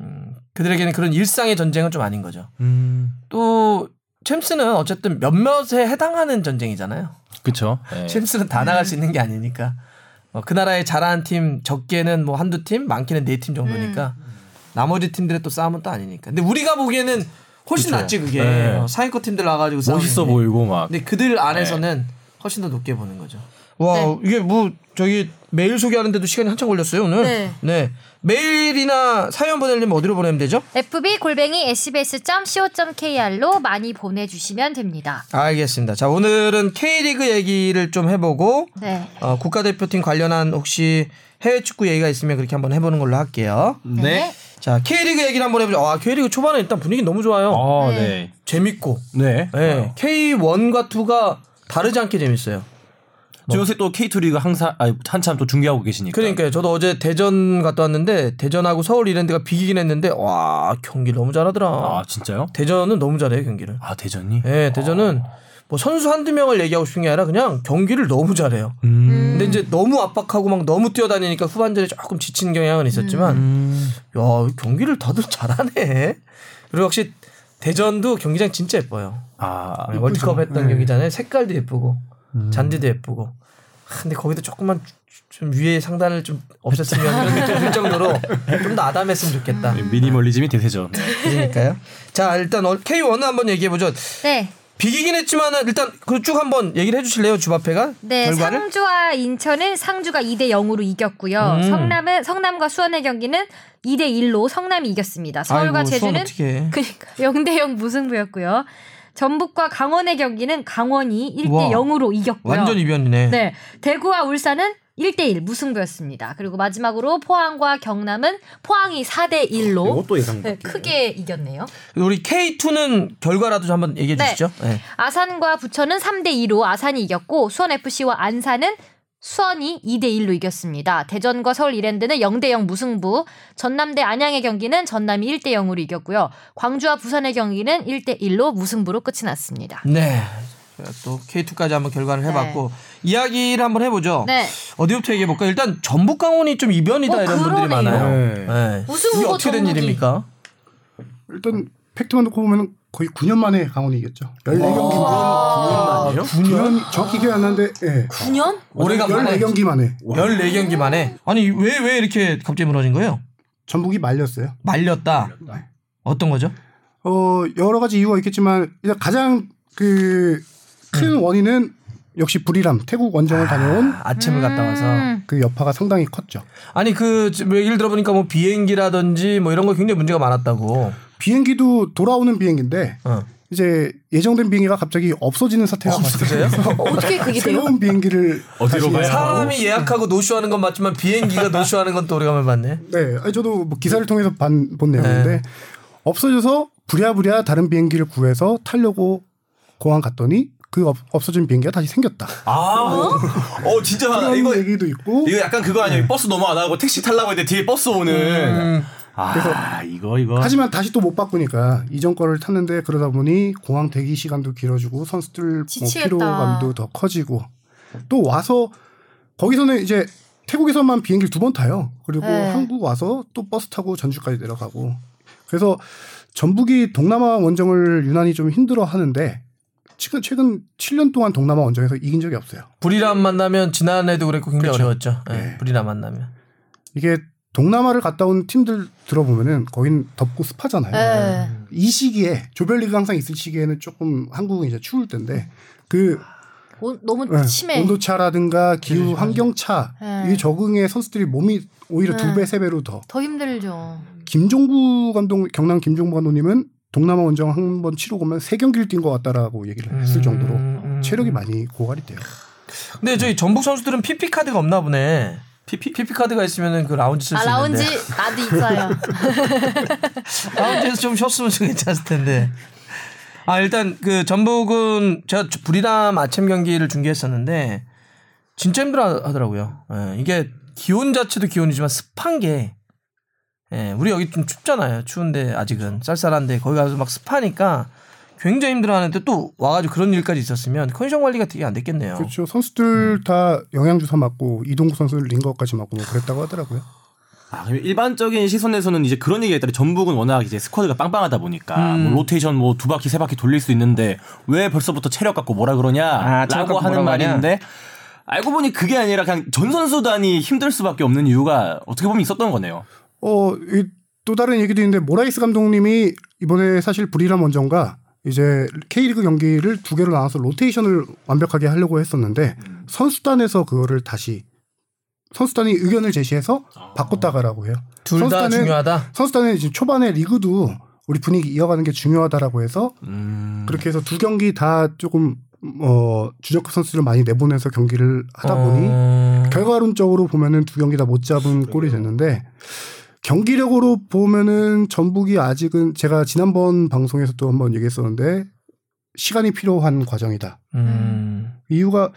음, 그들에게는 그런 일상의 전쟁은 좀 아닌 거죠. 음. 또 챔스는 어쨌든 몇몇에 해당하는 전쟁이잖아요. 그렇죠. 네. 챔스는 다 나갈 수 있는 게 아니니까 어, 그 나라의 잘하는 팀 적게는 뭐 한두 팀, 많게는 네 팀 정도니까 나머지 팀들의 또 싸움은 또 아니니까. 근데 우리가 보기에는 훨씬 그쵸. 낫지 그게 네. 어, 상위권 팀들 나가지고 싸우는 멋있어 게. 보이고 막 근데 그들 안에서는 훨씬 더 높게 보는 거죠. 와 네. 이게 뭐 저기 메일 소개하는데도 시간이 한참 걸렸어요 오늘. 네. 네. 메일이나 사연 보내려면 어디로 보내면 되죠? fb 골뱅이 sbs.co.kr로 많이 보내주시면 됩니다. 알겠습니다. 자 오늘은 K리그 얘기를 좀 해보고 네. 어, 국가대표팀 관련한 혹시 해외 축구 얘기가 있으면 그렇게 한번 해보는 걸로 할게요. 네. 자 K리그 얘기를 한번 해보죠. 아 K리그 초반에 일단 분위기 너무 좋아요. 어, 네. 네. 재밌고. 네. 네. K1과 2가 다르지 않게 재밌어요. 저 요새 또 K2 리그 항상 아, 한참 또 중계하고 계시니까. 그러니까요. 저도 어제 대전 갔다 왔는데 대전하고 서울 이랜드가 비기긴 했는데 와 경기 너무 잘하더라. 아, 진짜요? 대전은 너무 잘해요 경기를. 아, 대전이? 예, 대전은 뭐 선수 한두 명을 얘기하고 싶은 게 아니라 그냥 경기를 너무 잘해요. 음. 근데 이제 너무 압박하고 막 너무 뛰어다니니까 후반전에 조금 지치는 경향은 있었지만 음. 야 경기를 다들 잘하네. 그리고 역시 대전도 경기장 진짜 예뻐요. 아, 네, 월드컵 했던 네. 경기잖아요. 색깔도 예쁘고 음. 잔디도 예쁘고. 아, 근데 거기도 조금만 좀 위에 상단을 좀 없앴으면 이런 게좀들 정도로 *laughs* 좀 더 아담했으면 좋겠다. 미니멀리즘이 대세죠. 그러니까요. 자 일단 K1 한번 얘기해 보죠. 네. 비기긴 했지만은 일단 그 쭉 한번 얘기를 해주실래요 주바페가 네, 결과를? 상주와 인천은 상주가 2대 0으로 이겼고요. 음. 성남은 성남과 수원의 경기는 2대 1로 성남이 이겼습니다. 서울과 아이고, 제주는. 그러니까 0대 0 무승부였고요. 전북과 강원의 경기는 강원이 1대 와, 0으로 이겼고요. 완전 이변이네. 네. 대구와 울산은 1대1 무승부였습니다. 그리고 마지막으로 포항과 경남은 포항이 4대 1로 이것도 예상. 네, 크게 이겼네요. 우리 K2는 결과라도 좀 한번 얘기해 네. 주시죠. 네. 아산과 부천은 3대 2로 아산이 이겼고 수원 FC와 안산은 수원이 2대 1로 이겼습니다. 대전과 서울 이랜드는 0대 0 무승부. 전남대 안양의 경기는 전남이 1대 0으로 이겼고요. 광주와 부산의 경기는 1대 1로 무승부로 끝이 났습니다. 네. 또 K2까지 한번 결과를 해봤고 이야기를 한번 해보죠. 네. 어디부터 얘기해 볼까? 요 일단 전북 강원이 좀 이변이다 어, 이런 분들이 그러네요. 많아요. 네. 네. 우승 이게 후보 어떻게 된. 일입니까? 일단 팩트만 놓고 보면 거의 9년 만에 강원이 이겼죠. 14경기 아, 9년 정확히 기억 안 나는데 예. 9년? 오래간만에 14경기 만에 14경기 만에 아니 왜 왜 이렇게 갑자기 무너진 거예요? 전북이 말렸어요. 말렸다. 어떤 거죠? 어 여러 가지 이유가 있겠지만 일단 가장 그큰 원인은 역시 불이람 태국 원정을 다녀온 아침을 갔다 와서 음. 그 여파가 상당히 컸죠. 아니 그 얘기를 들어보니까 뭐 비행기라든지 뭐 이런 거 굉장히 문제가 많았다고. 비행기도 돌아오는 비행기인데 어. 이제 예정된 비행기가 갑자기 없어지는 사태가 없어져요? 발생해서 *laughs* 어떻게 그게 돼요? 새로운 비행기를 어디로 가요? 사람이 예약하고 노쇼하는 건 맞지만 비행기가 *laughs* 노쇼하는 건 또 오래간만에 봤네. 네, 아니, 저도 뭐 기사를 통해서 반, 본 내용인데 없어져서 부랴부랴 다른 비행기를 구해서 타려고 공항 갔더니 그 없, 없어진 비행기가 다시 생겼다. 아, 어, 진짜 그런 이거 얘기도 있고 이거 약간 그거 아니에요? 버스 너무 안 하고 택시 타려고 했는데 뒤에 버스 오는. 아, 이거 이거. 하지만 다시 또 못 바꾸니까 이전 거를 탔는데 그러다 보니 공항 대기 시간도 길어지고 선수들 뭐 지치겠다. 피로감도 더 커지고 또 와서 거기서는 이제 태국에서만 비행기를 두 번 타요. 그리고 네. 한국 와서 또 버스 타고 전주까지 내려가고 그래서 전북이 동남아 원정을 유난히 좀 힘들어 하는데 최근 최근 7년 동안 동남아 원정에서 이긴 적이 없어요. 불이람 만나면 지난해도 그랬고 굉장히 그렇죠. 어려웠죠. 예, 네. 불이람 만나면. 이게 동남아를 갔다 온 팀들 들어보면은 거긴 덥고 습하잖아요. 네. 이 시기에 조별리그 항상 있을 시기에는 조금 한국은 이제 추울 텐데 그 오- 너무 네, 심해. 온도 차라든가 기후 환경차 네. 이 적응에 선수들이 몸이 오히려 네. 두배 세 배로 더 더 힘들죠. 김종부 감독 경남 김종부 감독님은 동남아 원정 한 번 치르고 오면 세 경기를 뛴 것 같다라고 얘기를 했을 정도로 음. 체력이 많이 고갈이 돼요. 근데 저희 전북 선수들은 PP 카드가 없나 보네. PP PP 카드가 있으면은 그 라운지 쓸수 아 라운지 있는데. 나도 있어요. *laughs* 라운지에서 좀 쉬었으면 좀 괜찮을 텐데. 아 일단 그 전북은 제가 불이람 아침 경기를 중계했었는데 진짜 힘들어 하더라고요. 예, 이게 기온 자체도 기온이지만 습한 게 예, 우리 여기 좀 춥잖아요. 추운데 아직은 쌀쌀한데 거기 가서 막 습하니까 굉장히 힘들어하는데 또 와가지고 그런 일까지 있었으면 컨디션 관리가 되게 안 됐겠네요. 그렇죠. 선수들 다 영양주사 맞고 이동국 선수 링거까지 맞고 뭐 그랬다고 하더라고요. 아, 그럼 일반적인 시선에서는 이제 그런 얘기가 있더라. 전북은 워낙 이제 스쿼드가 빵빵하다 보니까 뭐 로테이션 뭐 두 바퀴 세 바퀴 돌릴 수 있는데 왜 벌써부터 체력 갖고 뭐라 그러냐? 아, 라고 하는? 있는데 알고 보니 그게 아니라 그냥 전 선수단이 힘들 수밖에 없는 이유가 어떻게 보면 있었던 거네요. 어, 이, 또 다른 얘기도 있는데 모라이스 감독님이 이번에 사실 불이람 원정과 이제 K리그 경기를 두 개로 나눠서 로테이션을 완벽하게 하려고 했었는데 선수단에서 그거를 다시 선수단이 의견을 제시해서 바꿨다가라고 해요. 둘다 선수단은- 중요하다. 선수단은 지금 초반에 리그도 우리 분위기 이어가는 게 중요하다라고 해서 음. 그렇게 해서 두 경기 다 조금 어 주전급 선수를 많이 내보내서 경기를 하다 보니 어... 결과론적으로 보면은 두 경기 다 못 잡은 꼴이 됐는데 경기력으로 보면은 전북이 아직은 제가 지난번 방송에서 또 한번 얘기했었는데 시간이 필요한 과정이다. 음. 이유가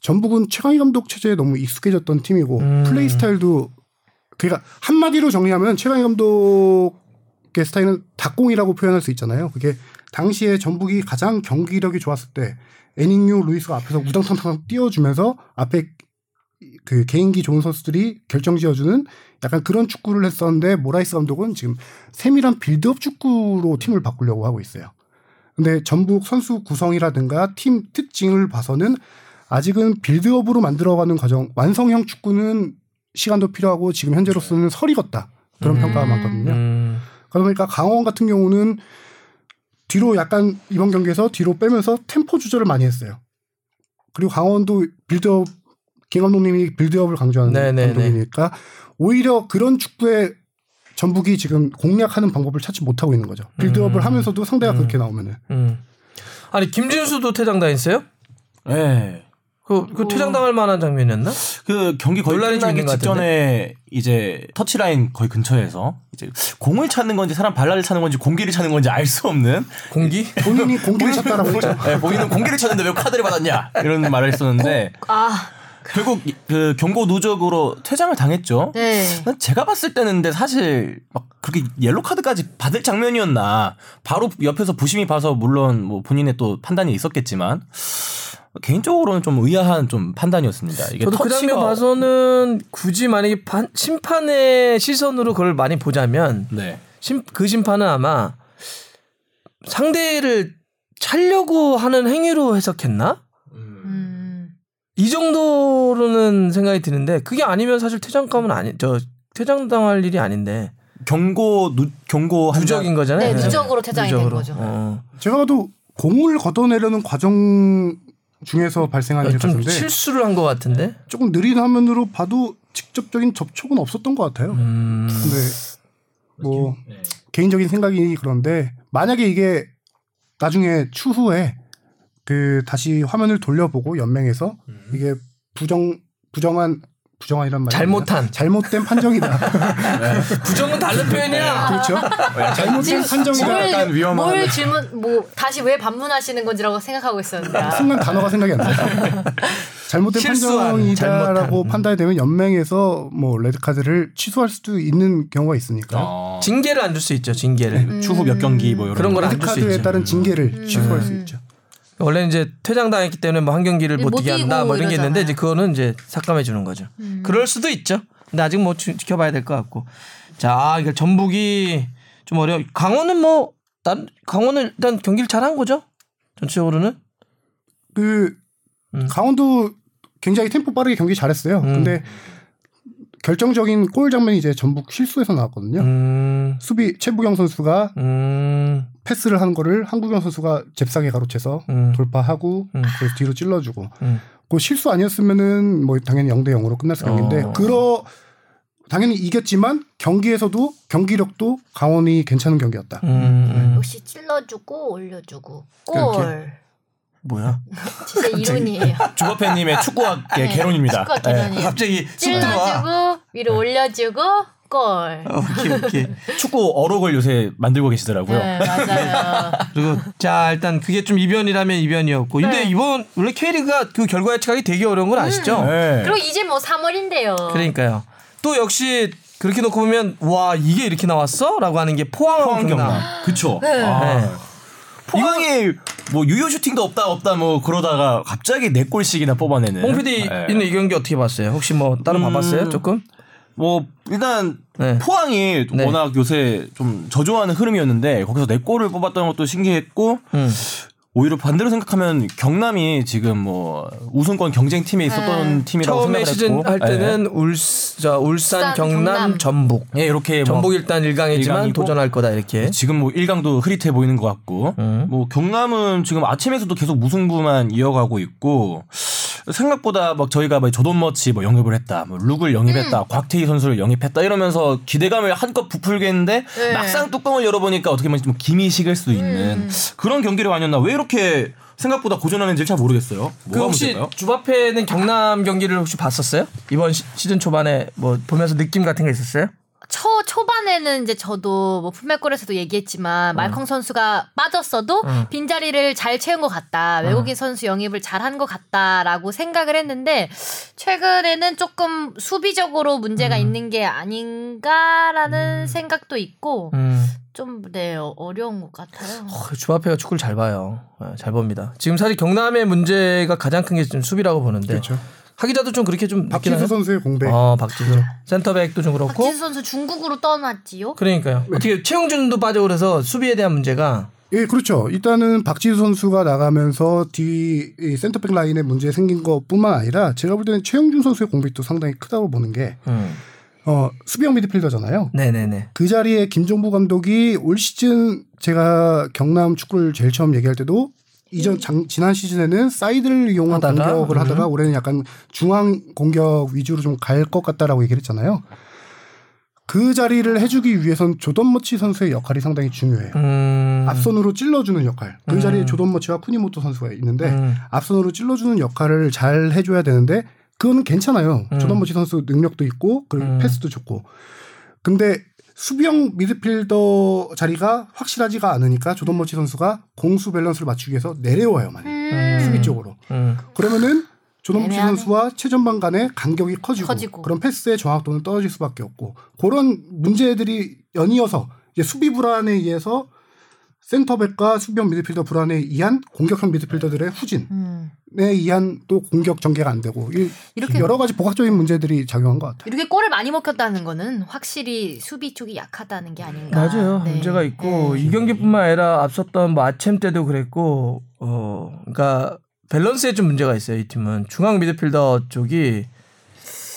전북은 최강희 감독 체제에 너무 익숙해졌던 팀이고 음. 플레이 스타일도 그러니까 한마디로 정리하면 최강희 감독의 스타일은 닭공이라고 표현할 수 있잖아요. 그게 당시에 전북이 가장 경기력이 좋았을 때 애닝유 루이스가 앞에서 우당탕탕 띄워주면서 앞에 그 개인기 좋은 선수들이 결정 지어주는 약간 그런 축구를 했었는데 모라이스 감독은 지금 세밀한 빌드업 축구로 팀을 바꾸려고 하고 있어요. 근데 전북 선수 구성이라든가 팀 특징을 봐서는 아직은 빌드업으로 만들어가는 과정 완성형 축구는 시간도 필요하고 지금 현재로서는 설익었다 그런 음. 평가가 많거든요. 음. 그러다 보니까 강원 같은 경우는 뒤로 약간 이번 경기에서 뒤로 빼면서 템포 조절을 많이 했어요. 그리고 강원도 빌드업 김 감독님이 빌드업을 강조하는 네네네. 감독이니까 오히려 그런 축구에 전북이 지금 공략하는 방법을 찾지 못하고 있는 거죠. 빌드업을 음. 하면서도 상대가 음. 그렇게 나오면은 음. 아니 김진수도 퇴장당했어요? 네. 그, 그 퇴장당할 만한 장면이었나? 그 경기 거의 끝나기 직전에 이제 터치라인 거의 근처에서 이제 공을 찾는 건지 사람 발라를 찾는 건지 공기를 찾는 건지 알 수 없는 공기? 본인이 공기를 *laughs* 찾다라고 했죠. 네, 본인은 공기를 찾는데 왜 카드를 받았냐 이런 말을 했었는데 아, 결국 이- 그 경고 누적으로 퇴장을 당했죠. 네. 제가 봤을 때는 근데 사실 막 그렇게 옐로 카드까지 받을 장면이었나 바로 옆에서 부심이 봐서 물론 뭐 본인의 또 판단이 있었겠지만 개인적으로는 좀 의아한 좀 판단이었습니다. 이게 저도 그 장면 봐서는 굳이 만약에 판- 심판의 시선으로 그걸 많이 보자면 네. 심, 그 심판은 아마 상대를 차려고 하는 행위로 해석했나? 음. 이 정도로는 생각이 드는데 그게 아니면 사실 퇴장감은 아니 저 퇴장 당할 일이 아닌데 경고 누, 경고 한 누적인 거잖아요. 네, 누적으로 퇴장이 된 누적으로. 거죠. 어. 제가 봐도 공을 걷어내려는 과정 중에서 발생한 일좀 같은데 실수를 한 것 같은데. 조금 느린 화면으로 봐도 직접적인 접촉은 없었던 것 같아요. 음. 근데 뭐 네. 개인적인 생각이 그런데 만약에 이게 나중에 추후에 그 다시 화면을 돌려보고 연맹에서 이게 부정 부정한 부정한이란 말이 잘못한. 잘못된 판정이다. *laughs* 부정은 다른 표현이야. 그렇죠. 잘못된 판정이다. 약간 위험한- 뭘 질문 뭐 다시 왜 반문하시는 건지라고 생각하고 있었는데. 아. 순간 단어가 생각이 안 나요. *laughs* 잘못된 판정이다라고. 판단이 되면 연맹에서 뭐 레드 카드를 취소할 수도 있는 경우가 있으니까 어, 징계를 안 줄 수 있죠. 징계를. 추후 몇 경기 뭐 이런 그런 걸안 레드 줄수 카드에 있죠. 따른 징계를 음. 취소할 수 있죠. 원래 이제 퇴장당했기 때문에 뭐 한 경기를 못못 뛰게 한다 뭐 이런 게 있는데 이러잖아요. 이제 그거는 이제 삭감해 주는 거죠. 그럴 수도 있죠. 근데 아직 뭐 지- 지켜봐야 될 것 같고. 자, 이게 전북이 좀 어려. 강원은 뭐 난 강원은 일단 경기를 잘한 거죠. 전체적으로는. 그 음. 강원도 굉장히 템포 빠르게 경기 잘했어요. 음. 근데 결정적인 골 장면이 이제 전북 실수에서 나왔거든요. 음. 수비 최부경 선수가 음. 패스를 한 거를 한국영 선수가 잽싸게 가로채서 음. 돌파하고 음. 그래서 뒤로 찔러주고 음. 그 실수 아니었으면은 뭐 당연히 0대 0으로 끝났을 어. 경기인데 그러 당연히 이겼지만 경기에서도 경기력도 강원이 괜찮은 경기였다. 음. 역시 찔러주고 올려주고? 골. 뭐야? *laughs* 진짜 이론이에요. *laughs* 주바페님의 축구학의 네, 개론입니다. 축구학 개론이에요. 갑자기 쑥 들어와. 찔러주고 위로 올려주고 골. 오케이 오케이. 네. *laughs* 축구 어록을 요새 만들고 계시더라고요. 네 맞아요. 그리고 자 일단 그게 좀 이변이라면 이변이었고 근데 네. 이번 원래 K리그가 그 결과 예측하기 되게 어려운 건 아시죠? 네. 그리고 이제 뭐 3월인데요. 그러니까요. 또 역시 그렇게 놓고 보면 와 이게 이렇게 나왔어?라고 하는 게 포항 경남. 경남. 그쵸. 네. 아. 네. 포항이 뭐 유효 슈팅도 없다 없다 뭐 그러다가 갑자기 네 골씩이나 뽑아내는. 홍 PD 네. 있는 이 경기 어떻게 봤어요? 혹시 뭐 따로 음. 봐봤어요? 조금? 뭐 일단 네. 포항이 네. 워낙 요새 좀 저조하는 흐름이었는데 거기서 네 골을 뽑았던 것도 신기했고 음. 오히려 반대로 생각하면 경남이 지금 뭐 우승권 경쟁 팀에 있었던 팀이라고 처음에 생각을 시즌 했고 할 때는 예. 울, 자, 울산, 울산, 경남, 경남. 전북. 예, 이렇게 뭐 전북 일단 1강이지만 일강이고 도전할 거다 이렇게. 지금 뭐 1강도 흐릿해 보이는 것 같고 음. 뭐 경남은 지금 아챔에서도 계속 무승부만 이어가고 있고 생각보다 막 저희가 뭐 조던머치 뭐 영입을 했다, 뭐 룩을 영입했다, 곽태휘 선수를 영입했다 이러면서 기대감을 한껏 부풀렸는데 네. 막상 뚜껑을 열어보니까 어떻게 보면 좀 김이 식을 수도 있는 그런 경기를 아니었나 왜 이렇게 생각보다 고전하는지 잘 모르겠어요. 그 뭐가 혹시 문제일까요? 주바페는 경남 경기를 혹시 봤었어요? 이번 시, 시즌 초반에 뭐 보면서 느낌 같은 거 있었어요? 초 초반에는 이제 저도 뭐 풀맥골에서도 얘기했지만 말컹 선수가 빠졌어도 어. 빈자리를 잘 채운 것 같다. 외국인 선수 영입을 잘 한 것 같다라고 생각을 했는데 최근에는 조금 수비적으로 문제가 있는 게 아닌가라는 생각도 있고 음. 좀네 어려운 것 같아요. 어, 주바페가 축구를 잘 봐요. 어, 잘 봅니다. 지금 사실 경남의 문제가 가장 큰게좀 수비라고 보는데 그렇죠. 하기자도 좀 그렇게 좀 박지수? 선수의 공백. 어, 박지수. 센터백도 좀 그렇고. 박지수 선수 중국으로 떠났지요. 그러니까요. 어떻게 최용준도 빠져 그래서 수비에 대한 문제가 예, 그렇죠. 일단은 박지수 선수가 나가면서 뒤이 센터백 라인에 문제 생긴 것뿐만 아니라 제가 볼 때는 최영준 선수의 공백도 상당히 크다고 보는 게 음. 어, 수비형 미드필더잖아요. 네네네. 그 자리에 김종부 감독이 올 시즌 제가 경남 축구를 제일 처음 얘기할 때도 이전 장, 지난 시즌에는 사이드를 이용한 하다가, 공격을 음. 하다가 올해는 약간 중앙 공격 위주로 좀 갈 것 같다라고 얘기를 했잖아요. 그 자리를 해주기 위해선 조던 머치 선수의 역할이 상당히 중요해요. 음. 앞선으로 찔러주는 역할. 그 음. 자리에 조던 머치와 쿠니모토 선수가 있는데 음. 앞선으로 찔러주는 역할을 잘 해줘야 되는데 그거는 괜찮아요. 음. 조던 머치 선수 능력도 있고 그리고 음. 패스도 좋고. 근데 수비형 미드필더 자리가 확실하지가 않으니까 조던 머치 선수가 공수 밸런스를 맞추기 위해서 내려와요 많이 음. 수비 쪽으로. 음. 그러면은 조던 머치 애매하네. 선수와 최전방 간의 간격이 커지고, 커지고. 그런 패스의 정확도는 떨어질 수밖에 없고 그런 문제들이 연이어서 이제 수비 불안에 의해서 센터백과 수비형 미드필더 불안에 의한 공격형 미드필더들의 후진에 음. 의한 또 공격 전개가 안 되고 이 이렇게- 여러 가지 복합적인 문제들이 작용한 것 같아요. 이렇게 골을 많이 먹혔다는 거는 확실히 수비 쪽이 약하다는 게 아닌가. 맞아요. 네. 문제가 있고 네. 이 경기뿐만 아니라 앞섰던 뭐 아챔 때도 그랬고 어 그러니까 밸런스에 좀 문제가 있어요. 이 팀은 중앙 미드필더 쪽이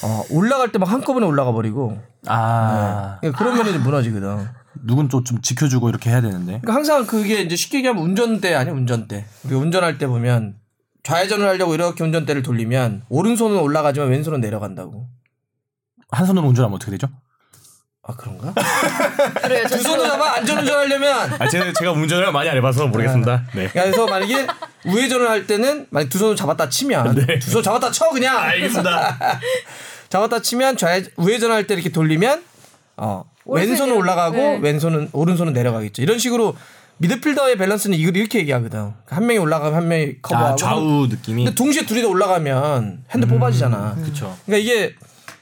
어 올라갈 때 막 한꺼번에 올라가 버리고 아 네. 그런 면이 좀 무너지거든. 누군 좀, 좀 지켜주고 이렇게 해야 되는데 그러니까 항상 그게 이제 쉽게 얘기하면 운전대 아니야 운전대. 우리 운전할 때 보면 좌회전을 하려고 이렇게 운전대를 돌리면 오른손은 올라가지만 왼손은 내려간다고. 한 손으로 운전하면 어떻게 되죠? 아 그런가? 그래요. 두 손으로 잡아 안전운전 하려면 아 제가 제가 운전을 많이 안 해봐서 모르겠습니다. 네. 그래서 만약에 우회전을 할 때는 만약 두 손을 잡았다 치면 두손 잡았다 쳐 그냥 알겠습니다. *laughs* 잡았다 치면 좌회 우회전할 때 이렇게 돌리면 어 왼손은 올라가고 네. 왼손은 오른손은 내려가겠죠. 이런 식으로 미드필더의 밸런스는 이걸 이렇게 얘기하거든. 한 명이 올라가면 한 명이 커버하고. 아 좌우 느낌이 근데 동시에 둘이 다 올라가면 핸들 뽑아지잖아. 그렇죠. 그러니까 이게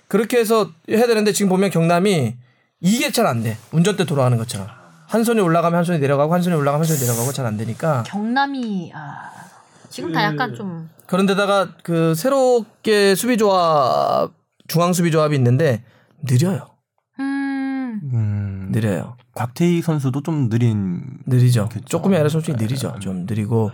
그렇게 해서 해야 되는데 지금 보면 경남이 이게 잘 안 돼. 운전대 돌아가는 것처럼. 한 손이 올라가면 한 손이 내려가고 한 손이 올라가면 한 손이 내려가고 잘 안 되니까 경남이 아, 지금 다 약간 좀 그런데다가 그 새롭게 수비 조합 중앙 수비 조합이 있는데 느려요. 음, 음, 느려요. 곽태희 선수도 좀 느린 느리죠. 그쵸. 조금이 아니라 솔직히 느리죠. 좀 느리고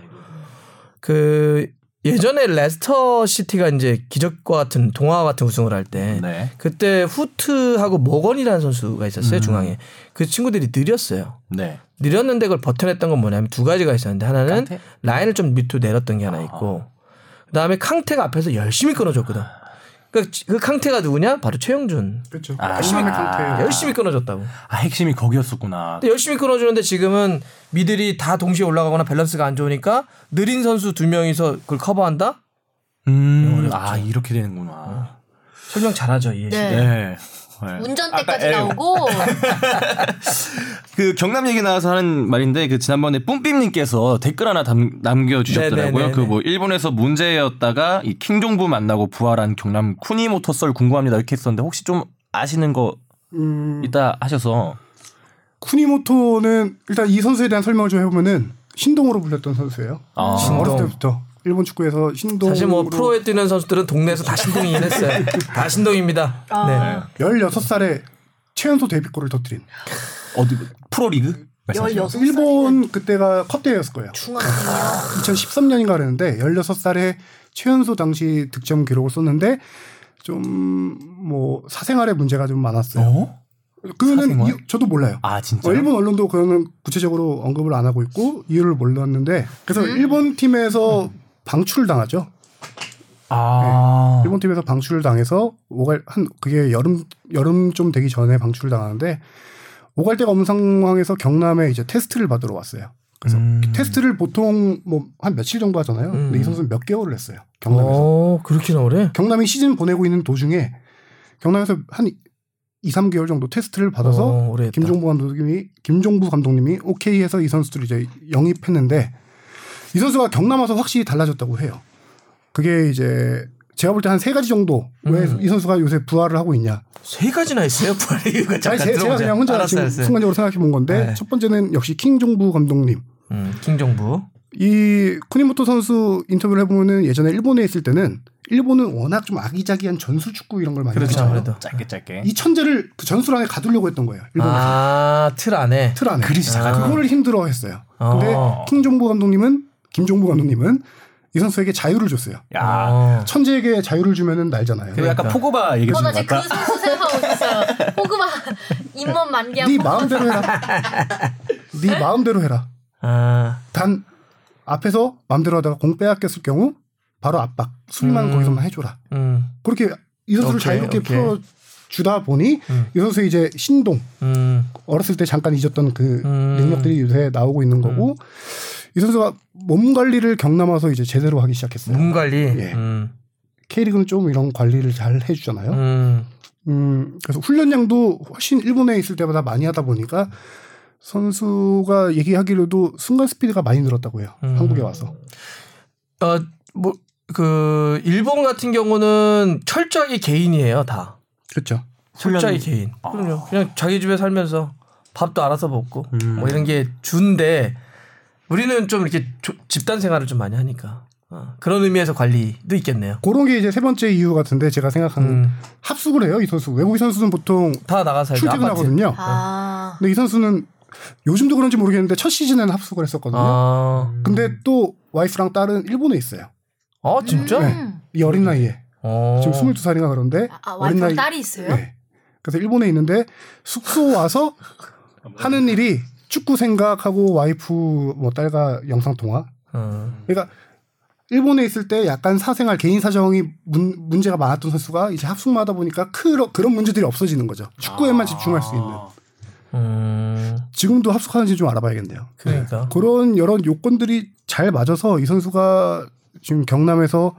그 예전에 레스터 시티가 이제 기적과 같은 동화와 같은 우승을 할때 네. 그때 후트하고 모건이라는 선수가 있었어요 중앙에 그 친구들이 느렸어요. 네. 느렸는데 그걸 버텨냈던 건 뭐냐면 두 가지가 있었는데 하나는 깡태? 라인을 좀 밑으로 내렸던 게 하나 있고 그다음에 康태가 앞에서 열심히 끊어줬거든. 그, 그 캉테가 누구냐? 바로 최영준. 그렇죠. 아. 열심히 아. 열심히 끊어줬다고. 아 핵심이 거기였었구나. 근데 열심히 끊어주는데 지금은 미들이 다 동시에 올라가거나 밸런스가 안 좋으니까 느린 선수 두 명이서 그걸 커버한다? 음, 아 이렇게 되는구나. 설명 잘하죠, 이 네. 네. 네. 운전대까지 나오고 *laughs* 그 경남 얘기 나와서 하는 말인데 그 지난번에 뿜삐님께서 댓글 하나 담, 남겨주셨더라고요. 네네네네. 그뭐 일본에서 문제였다가 이 킹종부 만나고 부활한 경남 쿠니모토썰 궁금합니다 이렇게 했었는데 혹시 좀 아시는 거 음, 있다 하셔서 쿠니모토는 일단 이 선수에 대한 설명을 좀 해보면은 신동으로 불렸던 선수예요. 아. 신동. 어렸을 때부터 일본 축구에서 신동. 사실 뭐 프로에 뛰는 선수들은 동네에서 다 신동이긴 했어요. 다 신동입니다. 네. 16살에 최연소 데뷔골을 터뜨린. 어디 프로리그? 말씀하시는 16 일본 그때가 컷 대회였을 거예요. 중학생이요. 2013년인가 그랬는데 16살에 최연소 당시 득점 기록을 썼는데 좀 뭐 사생활에 문제가 좀 많았어요. 어? 그거는 사생활? 이유- 저도 몰라요. 아 진짜. 어, 일본 언론도 그거는 구체적으로 언급을 안 하고 있고 이유를 몰랐는데 그래서 일본 팀에서 방출을 당하죠. 아. 일본 팀에서 방출을 당해서 오갈 한 그게 여름 여름 좀 되기 전에 방출을 당하는데 오갈 데가 없는 상황에서 경남에 이제 테스트를 받으러 왔어요. 그래서 음. 테스트를 보통 뭐 한 며칠 정도 하잖아요. 근데 이 선수는 몇 개월을 했어요. 경남에서. 어, 그렇게나 오래? 경남이 시즌 보내고 있는 도중에 경남에서 한 2, 3개월 정도 테스트를 받아서 어, 했다. 김종부 감독님이 김종부 감독님이 오케이 해서 이 선수들을 이제 영입했는데 이 선수가 경남 와서 확실히 달라졌다고 해요. 그게 이제 제가 볼 때 한 세 가지 정도 왜이 음. 선수가 요새 부활을 하고 있냐. 세 가지나 있어요? *laughs* 부활의 이유가 아니, 제, 제가 들어보자. 그냥 혼자 알았어, 지금 알았어. 순간적으로 생각해 본 건데 네. 첫 번째는 역시 킹종부 감독님. 음, 킹정부. 이 쿠니모토 선수 인터뷰를 해보면은 예전에 일본에 있을 때는 일본은 워낙 좀 아기자기한 전술 축구 이런 걸 많이 그렇죠. 아무래도. 짧게 짧게. 이 천재를 그 전술 안에 가두려고 했던 거예요. 일본에서 아, 틀 안에. 틀 안에. 그릇이 작아. 그거를 힘들어했어요. 근데 어. 킹종부 감독님은 김종부 감독님은 이 선수에게 자유를 줬어요. 야. 어. 천재에게 자유를 주면은 날잖아요. 그 약간 그러니까. 포그바 얘기 어, 좀 할까? 그 선수 생각하고 있어요. 호그마 *laughs* 잇몸 만개한 네. 마음대로 해라. 네 마음대로 해라. 아, 단 앞에서 마음대로 하다가 공 빼앗겼을 경우 바로 압박. 수비만 음. 거기서만 해줘라. 음, 그렇게 이 선수를 오케이, 자유롭게 오케이. 풀어 주다 보니 음. 이 선수 이제 신동 음, 어렸을 때 잠깐 잊었던 그 음. 능력들이 요새 나오고 있는 거고 이 선수가 몸 관리를 경남 와서 이제 제대로 하기 시작했어요. 몸 관리. 예. 음, K리그는 좀 이런 관리를 잘 해주잖아요. 음, 음, 그래서 훈련량도 훨씬 일본에 있을 때보다 많이 하다 보니까 선수가 얘기하기로도 순간 스피드가 많이 늘었다고 해요. 음. 한국에 와서. 어, 뭐, 그, 일본 같은 경우는 철저하게 개인이에요, 다. 그렇죠. 철저하게 훈련이- 개인. 아. 그럼요. 그냥 자기 집에 살면서 밥도 알아서 먹고, 음. 뭐 이런 게 주인데, 우리는 좀 이렇게 조- 집단 생활을 좀 많이 하니까. 어, 그런 의미에서 관리도 있겠네요. 그런 게 이제 세 번째 이유 같은데 제가 생각하는 음, 합숙을 해요. 이 선수. 외국인 선수는 보통 다 나가서. 출퇴근하거든요. 아. 근데 이 선수는 요즘도 그런지 모르겠는데 첫 시즌에는 합숙을 했었거든요. 아, 근데 또 와이프랑 딸은 일본에 있어요. 아 진짜? 네. 음. 이 어린 나이에. 어. 지금 22살인가 그런데 아, 어린 와이프 나이 딸이 있어요? 네. 그래서 일본에 있는데 숙소 와서 *laughs* 하는 일이 축구 생각하고 와이프 뭐 딸과 영상 통화. 어. 그러니까 일본에 있을 때 약간 사생활 개인 사정이 문, 문제가 많았던 선수가 이제 합숙만 하다 보니까 그런 그런 문제들이 없어지는 거죠. 축구에만 집중할 수 있는. 음, 지금도 합숙하는지 좀 알아봐야겠네요. 그러니까. 그런 여러 요건들이 잘 맞아서 이 선수가 지금 경남에서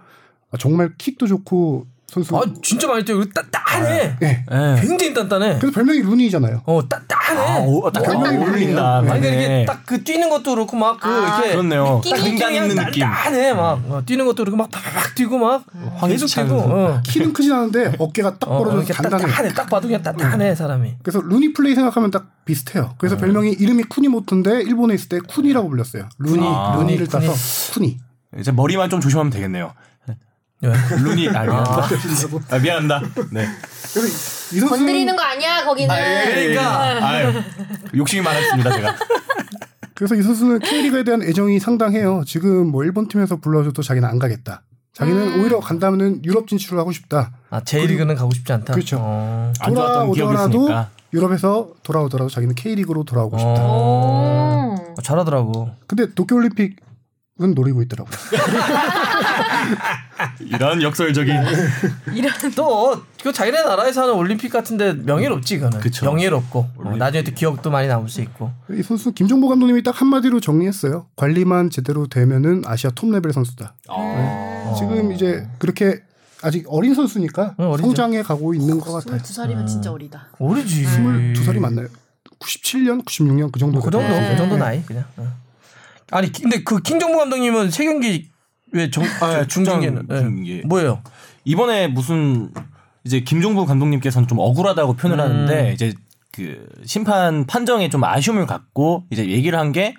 정말 킥도 좋고 선수. 아 진짜 많이 뛰어. 단단해. 네. 예. 굉장히 단단해. 그래서 별명이 루니잖아요. 어 단단해. 아, 오, 딱 뭐, 별명이 어울린다. 아니 그러니까 맞네. 이게 딱 그 뛰는 것도 그렇고 막그 아, 이렇게 그렇네요. 그냥 있는 느낌. 단단해 막 어, 뛰는 것도 그렇고 막 팍팍 뛰고 막 계속 뛰고. 어. 키는 크진 않은데 어깨가 딱 어, 어, 이렇게 단단해. 단단해. 딱 봐도 그냥 단단해 사람이. 그래서 루니 플레이 생각하면 딱 비슷해요. 그래서 별명이 이름이 쿠니모토인데 일본에 있을 때 쿠니라고 불렸어요. 루니 아, 루니를. 따서 쿠니. 이제 머리만 좀 조심하면 되겠네요. 왜? 루니 아 미안합니다. 아, *laughs* 미안합니다. 네. 그래서 이 선수 건드리는 거 아니야 거기는. 그러니까. 아유, 욕심이 많았습니다 제가. 그래서 이 선수는 K리그에 대한 애정이 상당해요. 지금 뭐 일본 팀에서 불러줘도 자기는 안 가겠다. 자기는 오히려 간다면은 유럽 진출을 하고 싶다. 아 J리그는 가고 싶지 않다. 그렇죠. 어. 돌아오더라도. 유럽에서 돌아오더라도 자기는 K리그로 돌아오고 싶다. 어. 오. 어, 잘하더라고. 근데 도쿄올림픽 은 노리고 있더라고요. *laughs* 이런 역설적인. *laughs* 또그 자기네 나라에서 하는 올림픽 같은데 명예롭지 그거는. 그쵸. 명예롭고 어, 나중에 또 기억도 많이 남을 수 있고. 이 선수 김종부 감독님이 딱 한마디로 정리했어요. 관리만 제대로 되면은 아시아 톱 레벨 선수다. 어. 지금 이제 그렇게 아직 어린 선수니까 어, 어리죠. 성장해 가고 있는 것 같아요. 22살이면 진짜 어리다. 어리지. 22살이 맞나요? 97년, 96년 그 정도 그 정도 됐어요. 그 정도 나이 그냥. 어. 아니 근데 그 킹정부 감독님은 세 경기 왜 정 아, 중징계는 예. 중징계. 뭐예요? 이번에 무슨 이제 김종부 감독님께서는 좀 억울하다고 표현을 음. 하는데 이제 그 심판 판정에 좀 아쉬움을 갖고 이제 얘기를 한 게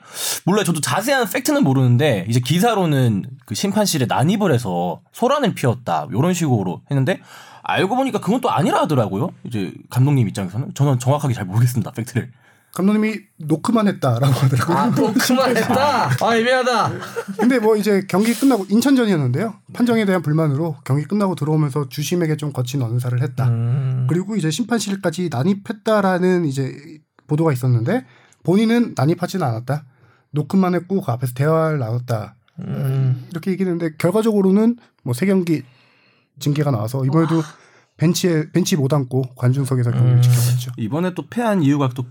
몰라요. 저도 자세한 팩트는 모르는데 이제 기사로는 그 심판실에 난입을 해서 소란을 피웠다 이런 식으로 했는데 알고 보니까 그건 또 아니라 하더라고요. 이제 감독님 입장에서는 저는 정확하게 잘 모르겠습니다 팩트를. 감독님이 노크만 했다라고 하더라고요. 아, 또 그만했다. *laughs* 아, 애매하다. 근데 뭐 이제 경기 끝나고 인천전이었는데요. 판정에 대한 불만으로 경기 끝나고 들어오면서 주심에게 좀 거친 언사를 했다. 음. 그리고 이제 심판실까지 난입했다라는 이제 보도가 있었는데 본인은 난입하지는 않았다. 노크만 했고 그 앞에서 대화를 나눴다. 음. 이렇게 얘기했는데 결과적으로는 뭐 세 경기 징계가 나와서 이번에도 벤치에 벤치 못 앉고 관중석에서 경기를 음. 지켜봤죠. 이번에 또 패한 이유가 또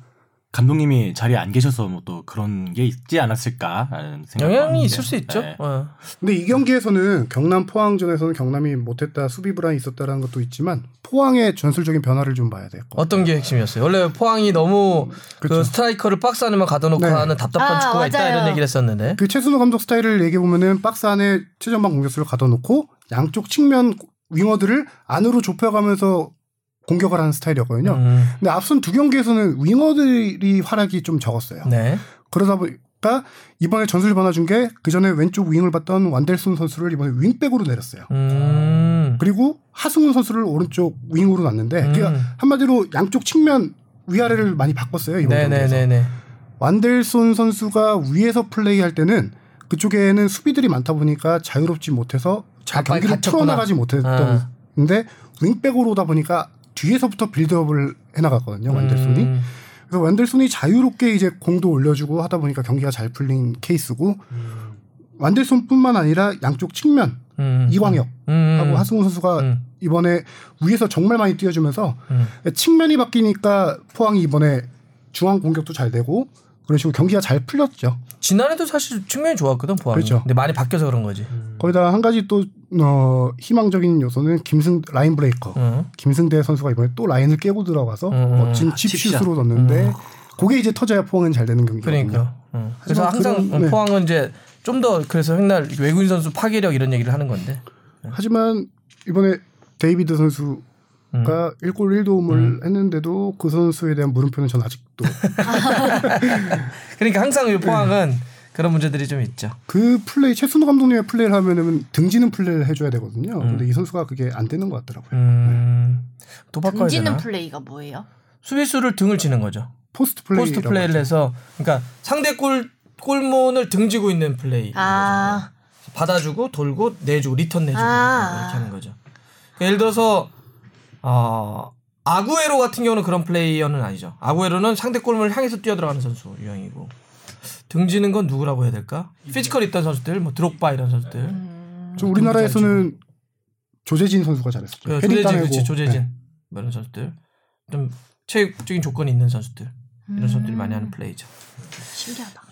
감독님이 자리에 안 계셔서 뭐 또 그런 게 있지 않았을까라는 생각. 영향이 있을 수 있죠. 네. 어. 근데 이 경기에서는 경남 포항전에서는 경남이 못했다 수비 불안이 있었다라는 것도 있지만 포항의 전술적인 변화를 좀 봐야 될것 같아요. 어떤 게 핵심이었어요? 원래 포항이 너무 그 그쵸. 스트라이커를 박스 안에만 가둬놓고 네. 하는 답답한 아, 축구가 있다 맞아요. 이런 얘기를 했었는데. 그 최순호 감독 스타일을 얘기해 보면은 박스 안에 최전방 공격수를 가둬놓고 양쪽 측면 윙어들을 안으로 좁혀가면서 공격을 하는 스타일이었거든요. 음. 근데 앞선 두 경기에서는 윙어들이 활약이 좀 적었어요. 네. 그러다 보니까 이번에 전술 변화 준 게 그 전에 왼쪽 윙을 봤던 완델슨 선수를 이번에 윙백으로 내렸어요. 음. 그리고 하승훈 선수를 오른쪽 윙으로 놨는데 음. 그러니까 한마디로 양쪽 측면 위아래를 많이 바꿨어요 이번 경기에서. 네네네네. 완델손 선수가 위에서 플레이할 때는 그쪽에는 수비들이 많다 보니까 자유롭지 못해서 잘 가까이 경기를 갇혔구나. 풀어나가지 못했던 아. 근데 윙백으로 오다 보니까 뒤에서부터 빌드업을 해나갔거든요 완델손이 음. 그래서 완델손이 자유롭게 이제 공도 올려주고 하다 보니까 경기가 잘 풀린 케이스고 완델손뿐만 아니라 양쪽 측면 음. 이광혁 음. 하고 하승우 선수가 음. 이번에 위에서 정말 많이 뛰어주면서 음. 측면이 바뀌니까 포항이 이번에 중앙 공격도 잘 되고 그런 식으로 경기가 잘 풀렸죠. 지난해도 사실 측면이 좋았거든 포항이. 그렇죠. 근데 많이 바뀌어서 그런 거지. 거기다 한 가지 또 어, 희망적인 요소는 김승 line breaker 응. 김승대 선수가 이번에 또 라인을 깨고 들어가서 음. 멋진 chip슛으로 넣는데 그게 이제 터져야 포항은 잘 되는 경기거든요. 그러니까. 응. 그래서 하지만 항상 그런- 네. 포항은 이제 좀 더 그래서 맨날 외국인 선수 파괴력 이런 얘기를 하는 건데. 하지만 이번에 데이비드 선수가 음. 1골 1도움을 했는데도 그 선수에 대한 물음표는 전 아직도 *laughs* 그러니까 항상 이 네. 포항은 그런 문제들이 좀 있죠. 그 플레이 최순호 감독님의 플레이를 하면은 등지는 플레이를 해줘야 되거든요. 음. 근데 이 선수가 그게 안 되는 것 같더라고요. 음. 또 바꿔야 등지는 되나? 플레이가 뭐예요? 수비수를 등을 지는 거죠. 포스트 플레이 포스트 플레이를 해서 그러니까 상대 골 골문을 등지고 있는 플레이. 아, 받아주고 돌고 내주고 리턴 내주고 아. 이렇게 하는 거죠. 그러니까 예를 들어서 어, 아구에로 같은 경우는 그런 플레이어는 아니죠. 아구에로는 상대 골문을 향해서 뛰어들어가는 선수 유형이고 등지는 건 누구라고 해야 될까? physical 있던 선수들, 뭐 드록바 이런 선수들. 음. 저 우리나라에서는 조재진 선수가 잘했었죠. 그 헤딩 조재진, 따내고. 그렇지, 조재진 네. 뭐 이런 선수들. 좀 체격적인 조건이 있는 선수들 이런 선수들이 많이 하는 플레이죠. 신기하다.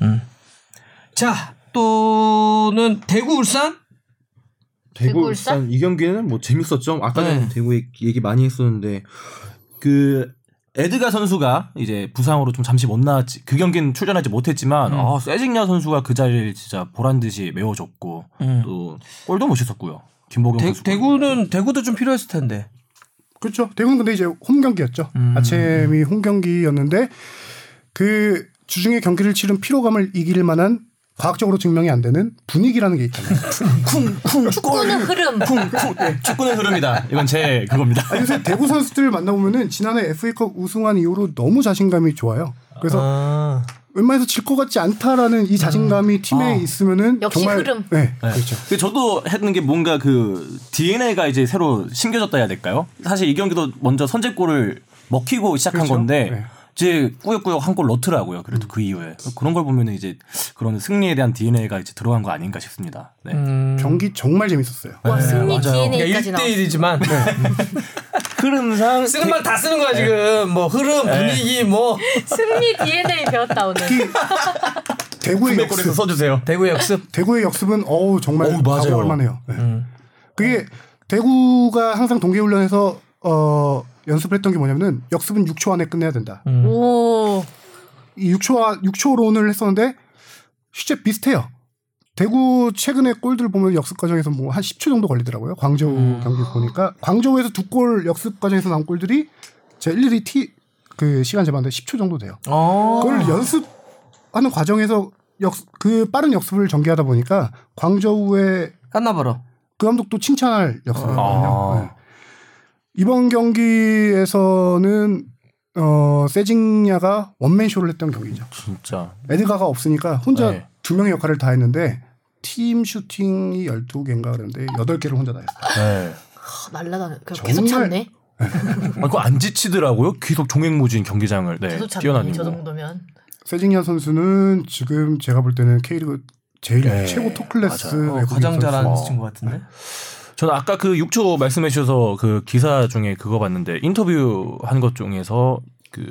자 또는 대구 울산 대구 울산? 이 경기는 뭐 재밌었죠. 아까는 네. 대구 얘기 많이 했었는데 그 에드가 선수가 이제 부상으로 좀 잠시 못 나왔지. 그 경기는 출전하지 못했지만 음. 아, 세징야 선수가 그 자리를 진짜 보란 듯이 메워줬고 음. 또 골도 멋있었고요. 김보경 대, 선수. 대구는 대구도 좀 필요했을 텐데. 그렇죠. 대구는 근데 이제 홈 경기였죠. 음. 아침이 홈 경기였는데 그 주중에 경기를 치른 피로감을 이길 만한 과학적으로 증명이 안 되는 분위기라는 게 있잖아요. *laughs* 쿵쿵 축구는 흐름. 쿵쿵 축구는 흐릅니다. 이건 제 그겁니다. 아니, 요새 대구 선수들 만나보면은 지난해 FA컵 우승한 이후로 너무 자신감이 좋아요. 그래서 아. 웬만해서 질 것 같지 않다라는 이 자신감이 팀에 아. 있으면은 역시 정말 흐름. 네, 네. 그렇죠. 근데 저도 했는 게 뭔가 그 DNA가 이제 새로 심겨졌다 해야 될까요? 사실 이 경기도 먼저 선제골을 먹히고 시작한 그렇죠. 건데 네. 이제 꾸역꾸역 한 골 넣더라고요. 그래도 그 이후에 그런 걸 보면 이제 그런 승리에 대한 DNA가 이제 들어간 거 아닌가 싶습니다. 네. 음. 경기 정말 재밌었어요. 와, 승리 DNA까지 그러니까 나왔어. 1대 1이지만 *laughs* 흐름상 쓰는 말 다 쓰는 거야 지금 뭐 흐름 분위기 뭐 승리 DNA 배웠다 오늘. 대구의 역습, 써주세요. 대구 역습 대구의 역습은 어우 정말 어우, 맞아요. 각오할 만해요. 네. 음. 그게 대구가 항상 동계훈련에서 어, 연습을 했던 게 뭐냐면은 역습은 6초 안에 끝내야 된다. 음. 오. 이 6초 6초론을 했었는데 실제 비슷해요. 대구 최근에 골들 보면 역습 과정에서 뭐 한 10초 정도 걸리더라고요. 광저우 음. 경기 보니까 광저우에서 두 골 역습 과정에서 나온 골들이 제 일일이 티 그 시간 재봤는데 10초 정도 돼요. 어. 그걸 연습하는 과정에서 역 그 빠른 역습을 전개하다 보니까 광저우의 깐나버러 그 감독도 칭찬할 역습이거든요. 아. 네. 이번 경기에서는 어 세징야가 원맨 쇼를 했던 경기죠. 진짜. 에드가가 없으니까 혼자 네. 두 명의 역할을 다 했는데 팀 슈팅이 12개인가 그랬는데 8개를 혼자 다 했어요. 네. 날라다녀. 계속 정말- 찾네. *laughs* 아, 그거 안 지치더라고요. 계속 종횡무진 경기장을 네. 뛰어다니고. 저 정도면. 세징야 선수는 지금 제가 볼 때는 K리그 제일 네, 최고 톱 클래스 맞아요. 어, 외국인 가장 선수. 잘하는 어. 친구 같은데. 저는 아까 그 6초 말씀해 주셔서 그 기사 중에 그거 봤는데 인터뷰 한 것 중에서 그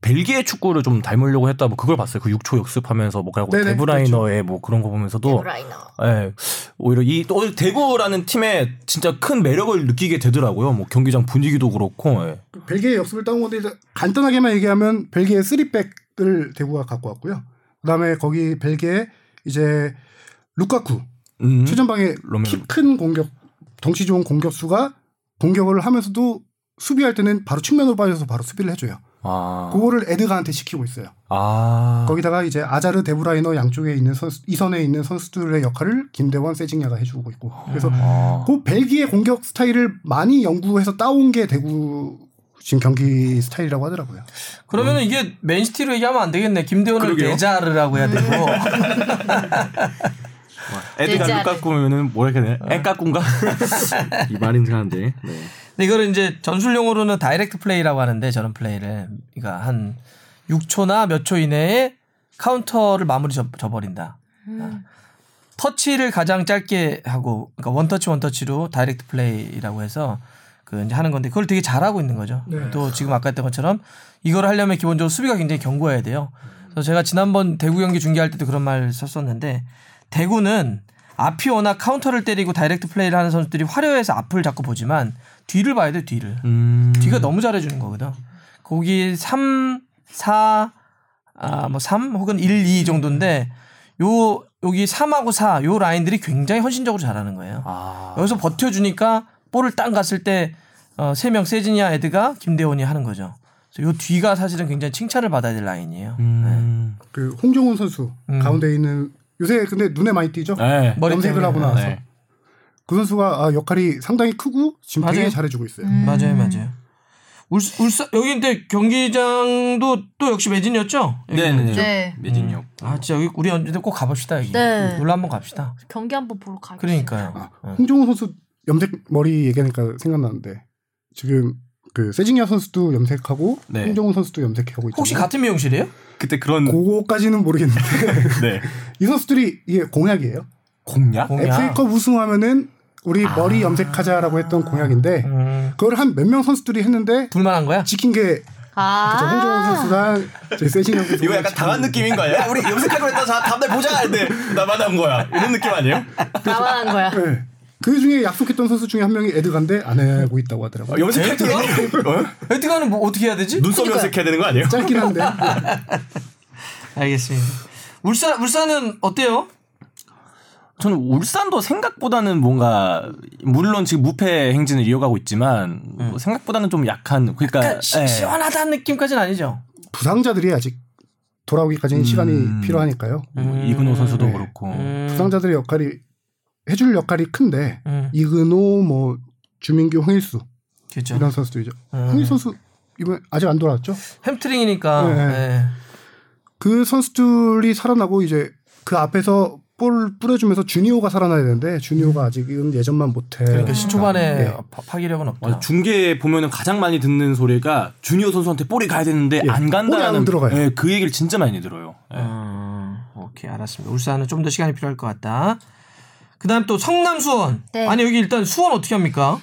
벨기에 축구를 좀 닮으려고 했다 뭐 그걸 봤어요. 그 6초 역습하면서 뭐 그리고 데브라이너의 뭐 그런 거 보면서도 브라이너. 예. 오히려 이 또 대구라는 팀에 진짜 큰 매력을 느끼게 되더라고요. 뭐 경기장 분위기도 그렇고. 예. 벨기에 역습을 따온 건데 간단하게만 얘기하면 벨기에 3백을 대구가 갖고 왔고요. 그다음에 거기 벨기에 이제 루카쿠 음. 최전방에. 키 큰 공격 덩치 좋은 공격수가 공격을 하면서도 수비할 때는 바로 측면으로 빠져서 바로 수비를 해줘요. 아. 그거를 에드가한테 시키고 있어요. 아. 거기다가 이제 아자르 데브라이너 양쪽에 있는 선수 이선에 있는 선수들의 역할을 김대원 세징야가 해주고 있고 그래서 아. 그 벨기에 공격 스타일을 많이 연구해서 따온 게 대구 지금 경기 스타일이라고 하더라고요. 그러면은 이게 맨시티로 얘기하면 안 되겠네. 김대원을 그러게요. 데자르라고 해야 되고. *laughs* 에드가 진짜네. 루카쿠면은 뭐라 해야 되나? 에까꿍가? *laughs* 이 말인 하는데. 네. 근데 이거를 이제 전술 용어로는 다이렉트 플레이라고 하는데 저런 플레이를 그러니까 한 6초나 몇 초 이내에 카운터를 마무리 져, 져버린다. 터치를 가장 짧게 하고 그러니까 원터치 원터치로 다이렉트 플레이라고 해서 그 이제 하는 건데 그걸 되게 잘하고 있는 거죠. 또 지금 아까 했던 것처럼 이걸 하려면 기본적으로 수비가 굉장히 견고해야 돼요. 그래서 제가 지난번 대구 경기 중계할 때도 그런 말 썼었는데 대구는 앞이 워낙 카운터를 때리고 다이렉트 플레이를 하는 선수들이 화려해서 앞을 자꾸 보지만 뒤를 봐야 돼 뒤를. 음. 뒤가 너무 잘해주는 거거든. 거기 3, 4, 아, 뭐 3 혹은 1, 2 정도인데 요 여기 3하고 4 요 라인들이 굉장히 헌신적으로 잘하는 거예요. 아. 여기서 버텨주니까 볼을 땅 갔을 때 어, 3명 세징야 에드가 김대원이 하는 거죠. 그래서 요 뒤가 사실은 굉장히 칭찬을 받아야 될 라인이에요. 음. 그 홍종훈 선수 음. 가운데 있는 요새 근데 눈에 많이 띄죠. 네. 머리 염색을. 하고 나서 네. 그 선수가 아, 역할이 상당히 크고 지금 맞아요. 되게 잘해주고 있어요. 음. 맞아요, 맞아요. 울, 울산 여기 근데 경기장도 또 역시 매진이었죠? 네네. 네. 매진역. 아 진짜 여기 우리 언제 꼭 가봅시다 여기. 네. 놀러 한번 갑시다. 경기 한번 보러 가요. 그러니까요. 아, 어. 홍종훈 선수 염색 머리 얘기하니까 생각나는데 지금 그 세징야 선수도 염색하고 네. 홍종훈 선수도 염색하고 있잖아요. 혹시 같은 미용실이에요? 그때 그런 그거까지는 모르겠는데 *laughs* 네. *laughs* 이 선수들이 이게 공약이에요. 공략? 공약? FA컵 우승하면은 우리 머리 염색하자라고 했던 공약인데 음. 그걸 한 몇 명 선수들이 했는데 불만한 거야? 지킨 게 아. 그쵸, 홍종훈 선수랑 세징야 선수 이거 약간 당한 느낌인 거야. 야, 우리 염색하기로 했다. 자, 다음날 보자. 근데 나만 한 거야. 이런 느낌 아니에요? 나만 한 거야. 네. 그 중에 약속했던 선수 중에 한 명이 에드간데 안 하고 있다고 하더라고요. 염색할 때 어? 에드가는 뭐 어떻게 해야 되지? 눈썹 염색해야 되는 거 아니에요? 짧긴 한데 *laughs* 알겠습니다. 울산 울산은 어때요? 저는 울산도 생각보다는 뭔가 물론 지금 무패 행진을 이어가고 있지만 뭐 생각보다는 좀 약한 그러니까 시, 예. 시원하다는 느낌까지는 아니죠. 부상자들이 아직 돌아오기까지는 음. 시간이 필요하니까요. 뭐 이근호 선수도 네. 그렇고 음. 부상자들의 역할이 해줄 역할이 큰데 음. 이근호 뭐 주민규 홍일수 그렇죠. 이런 선수들이죠. 음. 홍일 선수 이번 아직 안 돌아왔죠? 햄트링이니까. 네. 네. 그 선수들이 살아나고 이제 그 앞에서 볼 뿌려주면서 주니오가 살아나야 되는데 주니오가 아직은 예전만 못해. 그러니까 시초반에 예. 파- 파기력은 없다. 어, 중계 보면은 가장 많이 듣는 소리가 주니어 선수한테 볼이 가야 되는데 예, 안 간다는 안 들어가요. 예, 그 얘기를 진짜 많이 들어요. 예. 음, 오케이 알았습니다. 울산은 좀 더 시간이 필요할 것 같다. 그다음 또 성남 수원. 네. 아니 여기 일단 수원 어떻게 합니까?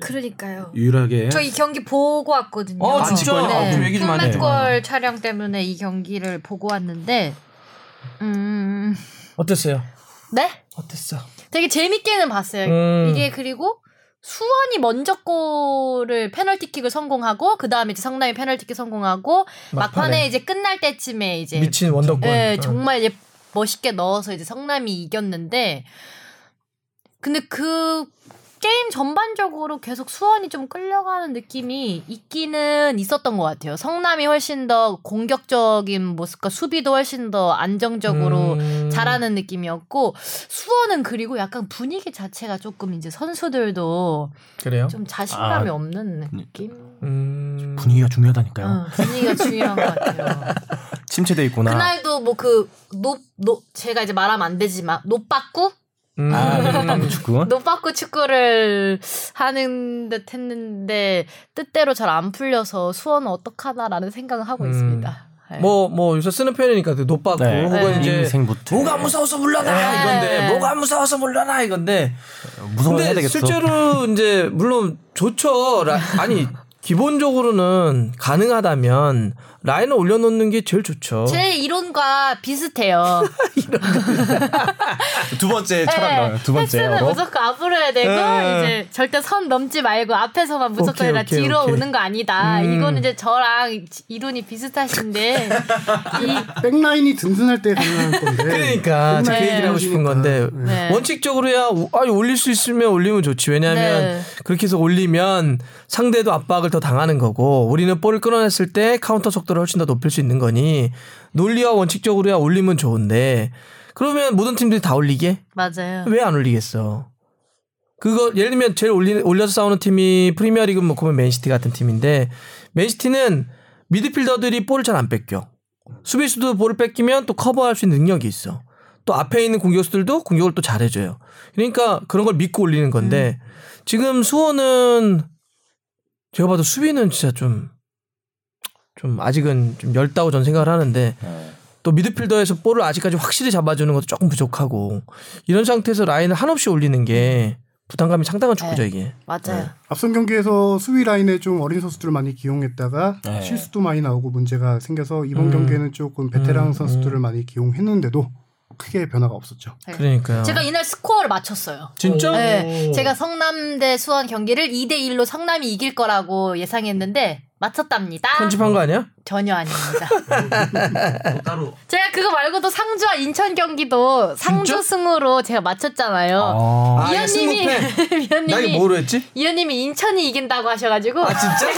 그러니까요. 유일하게 저 이 경기 보고 왔거든요. 어, 진짜? 네. 아, 좀 얘기 좀 하죠. 풋맷골 촬영 때문에 이 경기를 보고 왔는데, 음, 어땠어요? 네? 어땠어? 되게 재밌게는 봤어요. 음. 이게 그리고 수원이 먼저 골을 페널티킥을 성공하고 그 다음에 이제 성남이 페널티킥 성공하고 막판에, 막판에. 이제 끝날 때쯤에 이제 미친 원더골. 예, 어. 정말 이제 멋있게 넣어서 이제 성남이 이겼는데 근데 그 게임 전반적으로 계속 수원이 좀 끌려가는 느낌이 있기는 있었던 것 같아요. 성남이 훨씬 더 공격적인 모습과 수비도 훨씬 더 안정적으로 음. 잘하는 느낌이었고 수원은 그리고 약간 분위기 자체가 조금 이제 선수들도 그래요? 좀 자신감이 아, 없는 느낌. 음. 분위기가 중요하다니까요. 어, 분위기가 중요한 것 같아요. *laughs* 침체돼 있구나. 그날도 뭐그높높 제가 이제 말하면 안 되지만 높박구 음. 아, 네, *laughs* 축구. 높박구 축구를 하는 듯 했는데 뜻대로 잘 안 풀려서 수원은 어떡하나라는 생각을 하고 음. 있습니다. 네. 뭐, 뭐, 요새 쓰는 표현이니까 그 높받고 네. 혹은 네. 이제 인생 무태. 뭐가 무서워서 물러나 네. 이건데 뭐가 무서워서 물러나 이건데 무서워야 근데 되겠어. 실제로 *laughs* 이제 물론 좋죠. 라, 아니 기본적으로는 가능하다면 라인을 올려놓는 게 제일 좋죠. 제 이론과 비슷해요. *laughs* 두 번째 철학 나와요. 두 번째. 어? 무조건 앞으로 해야 되고 네. 이제 절대 선 넘지 말고 앞에서만 무조건 오케이, 해라 오케이, 뒤로 오케이. 오는 거 아니다. 음. 이거는 이제 저랑 이론이 비슷하신데 *laughs* 이 백라인이 든든할 때 가능한 건데. *laughs* 그러니까 제가 그 네. 얘기를 하고 싶은 건데 네. 원칙적으로야 오- 아니 올릴 수 있으면 올리면 좋지. 왜냐하면 네. 그렇게 해서 올리면 상대도 압박을 더 당하는 거고 우리는 볼을 끌어냈을 때 카운터 속도를 훨씬 더 높일 수 있는 거니 논리와 원칙적으로야 올리면 좋은데 그러면 모든 팀들이 다 올리게 맞아요. 왜 안 올리겠어? 그거 예를 들면 제일 올리, 올려서 싸우는 팀이 프리미어리그 뭐 보면 맨시티 같은 팀인데 맨시티는 미드필더들이 볼을 잘 안 뺏겨. 수비수도 볼을 뺏기면 또 커버할 수 있는 능력이 있어. 또 앞에 있는 공격수들도 공격을 또 잘해줘요. 그러니까 그런 걸 믿고 올리는 건데 지금 수원은 제가 봐도 수비는 진짜 좀, 좀 아직은 좀 넓다고 전 생각을 하는데 네. 또 미드필더에서 볼을 아직까지 확실히 잡아주는 것도 조금 부족하고 이런 상태에서 라인을 한없이 올리는 게 부담감이 상당한 축구죠 이게. 맞아요. 앞선 경기에서 수비 라인에 좀 어린 선수들을 많이 기용했다가 네. 실수도 많이 나오고 문제가 생겨서 이번 음. 경기에는 조금 베테랑 음, 선수들을 많이 기용했는데도 크게 변화가 없었죠. 그러니까요. 제가 이날 스코어를 맞췄어요. 진짜? 네, 제가 성남대 수원 경기를 2대 1로 성남이 이길 거라고 예상했는데 맞췄답니다. 편집한 거 아니야? 전혀 아닙니다. *laughs* 제가 그거 말고도 상주와 인천 경기도 상주 진짜? 승으로 제가 맞췄잖아요. 아, 아, 이현님이 나 이거 이현님이 뭐로 했지? 이현님이 인천이 이긴다고 하셔가지고 아 진짜?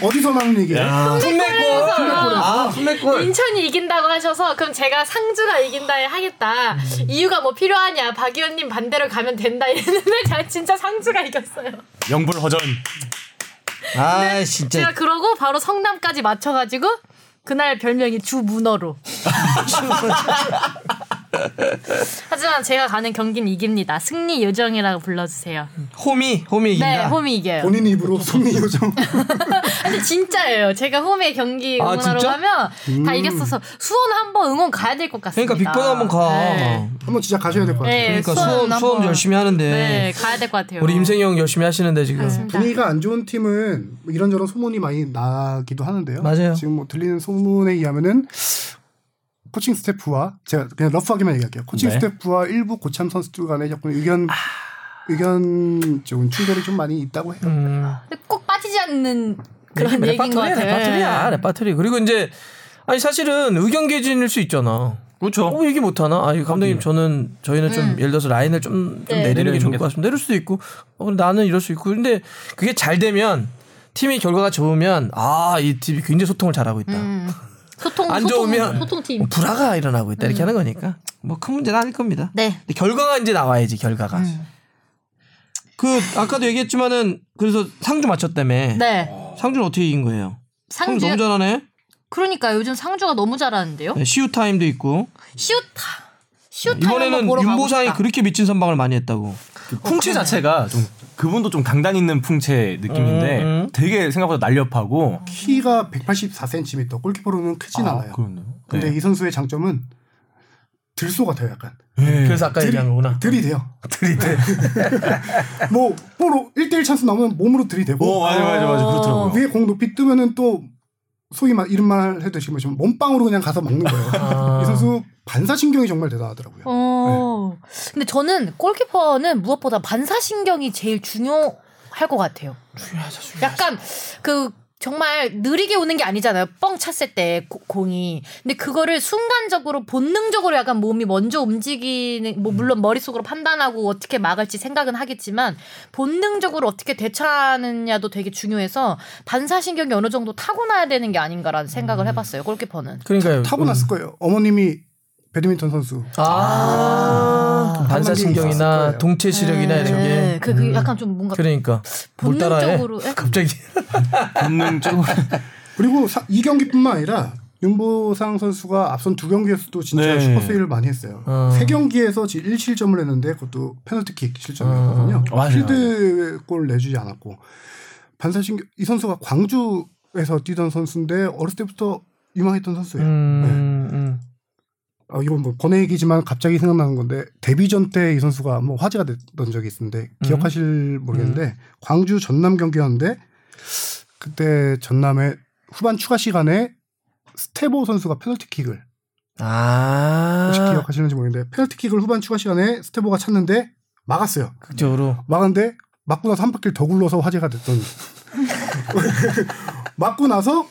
어디서 나온 얘기야? 품맥골. 아 품맥골. 인천이 이긴다고 하셔서 그럼 제가 상주가 이긴다 하겠다. 이유가 뭐 필요하냐? 박 의원님 반대로 가면 된다 이랬는데 제가 진짜 상주가 이겼어요. 영불 허전. 아 진짜. 제가 그러고 바로 성남까지 맞춰가지고 그날 별명이 주문어로. *laughs* *laughs* *laughs* 하지만 제가 가는 경기는 이깁니다. 승리 요정이라고 불러주세요. 홈이 홈이 이긴다. 네, 홈이 이겨요. 본인 입으로 승리 요정. *laughs* 근데 진짜예요. 제가 홈에 경기 아, 응원하러 진짜? 가면 다 이겼어서 수원 한번 응원 가야 될 것 같습니다. 그러니까 빅본 한번 가. 네, 한번 진짜 가셔야 될 것 같아요. 네, 그러니까 수원 한번- 수원 열심히 하는데 네, 가야 될 것 같아요. 우리 임생이 형 열심히 하시는데 지금. 맞습니다. 분위기가 안 좋은 팀은 뭐 이런저런 소문이 많이 나기도 하는데요. 맞아요. 지금 뭐 들리는 소문에 의하면은 코칭 스태프와 제가 그냥 러프하게만 얘기할게요. 코칭 네. 스태프와 일부 고참 선수들 간에 조금 의견 의견 좀 충돌이 좀 많이 있다고 해요. 음. 근데 꼭 빠지지 않는 그런 얘기인 것 같아요. 레파토리야, 레파토리. 그리고 이제 아니 사실은 의견 개진일 수 있잖아. 그렇죠. 어 얘기 못 하나? 아, 감독님 저는 저희는 좀 예를 들어서 라인을 좀, 좀 네. 내리는 게 좋을 게것 같습니다. 내릴 수도 있고, 어, 나는 이럴 수 있고. 근데 그게 잘 되면 팀이 결과가 좋으면 아, 이 팀이 굉장히 소통을 잘하고 있다. 음. 소통 안 소통, 좋으면 소통팀. 어, 불화가 일어나고 있다 이렇게 하는 거니까 뭐 큰 문제는 아닐 겁니다. 네. 근데 결과가 이제 나와야지 결과가. 그 아까도 얘기했지만은 그래서 상주 맞췄다며. 네. 상주는 어떻게 이긴 거예요? 상주 너무 잘하네. 그러니까 요즘 상주가 너무 잘하는데요. 네, 시우 타임도 있고 시우 타. 시우타 이번에는 윤보상이 그렇게 미친 선방을 많이 했다고. 그 풍채 자체가 좀 그분도 좀 강단 있는 풍채 느낌인데 음, 음. 되게 생각보다 날렵하고 키가 184cm, 골키퍼로는 크진 않아요. 그렇네요. 근데 네. 이 선수의 장점은 들소 같아요, 약간. 그래서 아까 얘기한 거구나. 들이대요. *laughs* 들이대. *laughs* 뭐, 뭐로 1대1 찬스 나오면 몸으로 들이대고. 오 맞아 맞아 맞아 그렇더라고요. 위에 공 높이 뜨면은 또 소위 말 이런 말 해듯이 뭐 몸빵으로 그냥 가서 막는 거예요. 아. 이 선수 반사신경이 정말 대단하더라고요. 어. 근데 저는 골키퍼는 무엇보다 반사신경이 제일 중요할 것 같아요. 중요하죠, 중요하죠. 약간 그 정말 느리게 오는 게 아니잖아요. 뻥 찼을 때 고- 공이. 근데 그거를 순간적으로 본능적으로 약간 몸이 먼저 움직이는 뭐 물론 머릿속으로 판단하고 어떻게 막을지 생각은 하겠지만 본능적으로 어떻게 대처하느냐도 되게 중요해서 반사신경이 어느 정도 타고나야 되는 게 아닌가라는 생각을 해 봤어요. 골키퍼는. 그러니까요. 타고났을 거예요. 어머님이 배드민턴 선수. 아, 그 반사신경이나. 동체 시력이나 이런 게 네, 그, 그 약간 좀 뭔가 그러니까? 본능적으로 예? 갑자기 본능적으로 *laughs* 그리고 사- 이 경기뿐만 아니라 윤보상 선수가 앞선 두 경기에서도 진짜 네. 슈퍼 세일을 많이 했어요. 어. 세 경기에서 지금 1실점을 했는데 그것도 페널티킥 실점이었거든요. 어. 필드골 내주지 않았고 반사신경 이 선수가 광주에서 뛰던 선수인데 어렸을 때부터 유망했던 선수예요. 음, 음. 아, 이건 뭐 번외 얘기지만 갑자기 생각나는 건데 데뷔전 때 이 선수가 뭐 화제가 됐던 적이 있는데 기억하실 모르겠는데 광주 전남 경기였는데 그때 전남의 후반 추가 시간에 스테보 선수가 페널티킥을 아, 혹시 기억하시는지 모르겠는데 페널티킥을 후반 추가 시간에 스테보가 찼는데 막았어요. 극적으로. 막았는데 맞고 나서 한 바퀴를 더 굴러서 화제가 됐던. *laughs* *laughs* 맞고 나서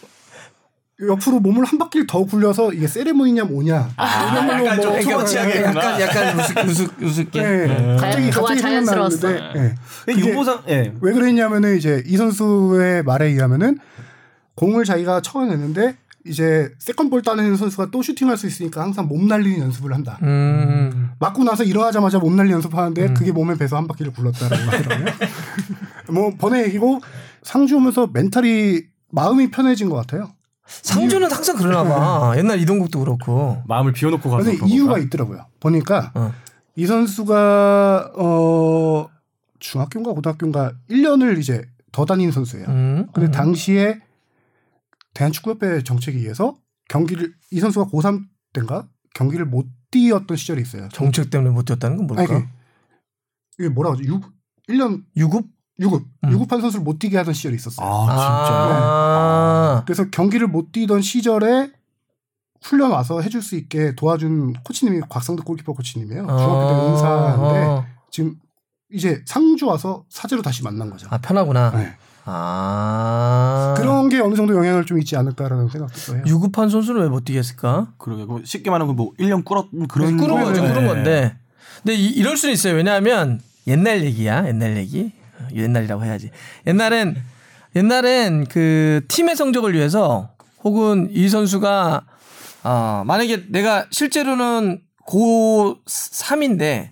옆으로 몸을 한 바퀴를 더 굴려서 이게 세레모니냐 뭐냐 이런 걸로 약간 좀뭐 투머치하게 약간 약간 우습 우습 우습게 네. 갑자기 갑자기 자연스러웠어. 생각나는데 네. 유보상 예. 왜 그랬냐면은 이제 이 선수의 말에 의하면은 공을 자기가 쳐내는데 이제 세컨볼 따내는 선수가 또 슈팅할 수 있으니까 항상 몸 날리는 연습을 한다. 음. 맞고 나서 일어나자마자 몸 날리 연습하는데 그게 몸에 배서 한 바퀴를 굴렀다라고 하더라고요. *laughs* 뭐 번외 얘기고 상주 오면서 멘탈이 마음이 편해진 것 같아요. 상주는 항상 그러나 봐. 옛날 이동국도 그렇고. 마음을 비워놓고 가서 근데 이유가 건가? 있더라고요. 보니까 어. 이 선수가 어 중학교인가 고등학교인가 1년을 이제 더 다닌 선수예요. 음. 근데 당시에 대한축구협회 정책에 의해서 경기를 이 선수가 고3 때인가 경기를 못 뛰었던 시절이 있어요. 정책 때문에 못 뛰었다는 건 뭘까? 아니, 그, 이게 뭐라 하죠? 6 1년 유급? 유급 음. 유급한 선수를 못 뛰게 하던 시절이 있었어요. 아 진짜요? 아. 그래서 경기를 못 뛰던 시절에 훈련 와서 해줄 수 있게 도와준 코치님이 곽상득 골키퍼 코치님이에요. 중학교 때 은사인데 어. 지금 이제 상주 와서 사제로 다시 만난 거죠. 아 편하구나. 네. 아. 그런 게 어느 정도 영향을 좀 있지 않을까라는 생각도 또 해요. 유급한 선수는 왜 못 뛰겠을까? 그러게 뭐 쉽게 말하면 뭐 1년 꿇었 그런 그런 거예요. 거죠, 네. 그런 건데. 근데 이, 이럴 수는 있어요. 왜냐하면 옛날 얘기야, 옛날 얘기. 어, 옛날이라고 해야지. 옛날엔 옛날엔 그 팀의 성적을 위해서 혹은 이 선수가 어, 만약에 내가 실제로는 고 3인데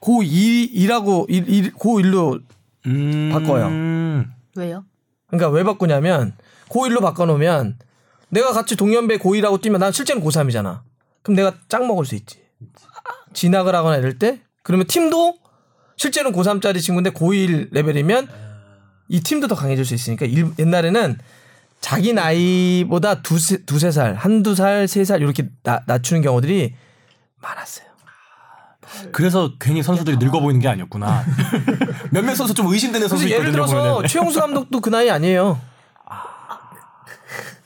고 2라고 고 1로 음. 바꿔요. 왜요? 그러니까 왜 바꾸냐면 고 1로 바꿔 놓으면 내가 같이 동년배 고 2라고 뛰면 난 실제는 고 3이잖아. 그럼 내가 짝 먹을 수 있지. 진학을 하거나 이럴 때 그러면 팀도 실제는 고3짜리 친구인데 고1 레벨이면 이 팀도 더 강해질 수 있으니까 일- 옛날에는 자기 나이보다 두세, 두세 살, 한두 살, 세 살 이렇게 나, 낮추는 경우들이 많았어요. 그래서 괜히 선수들이 늙어 보이는 게 아니었구나. *laughs* 몇몇 선수 좀 의심되는 선수 예를 있거든요. 들어서. 최용수 감독도 그 나이 아니에요.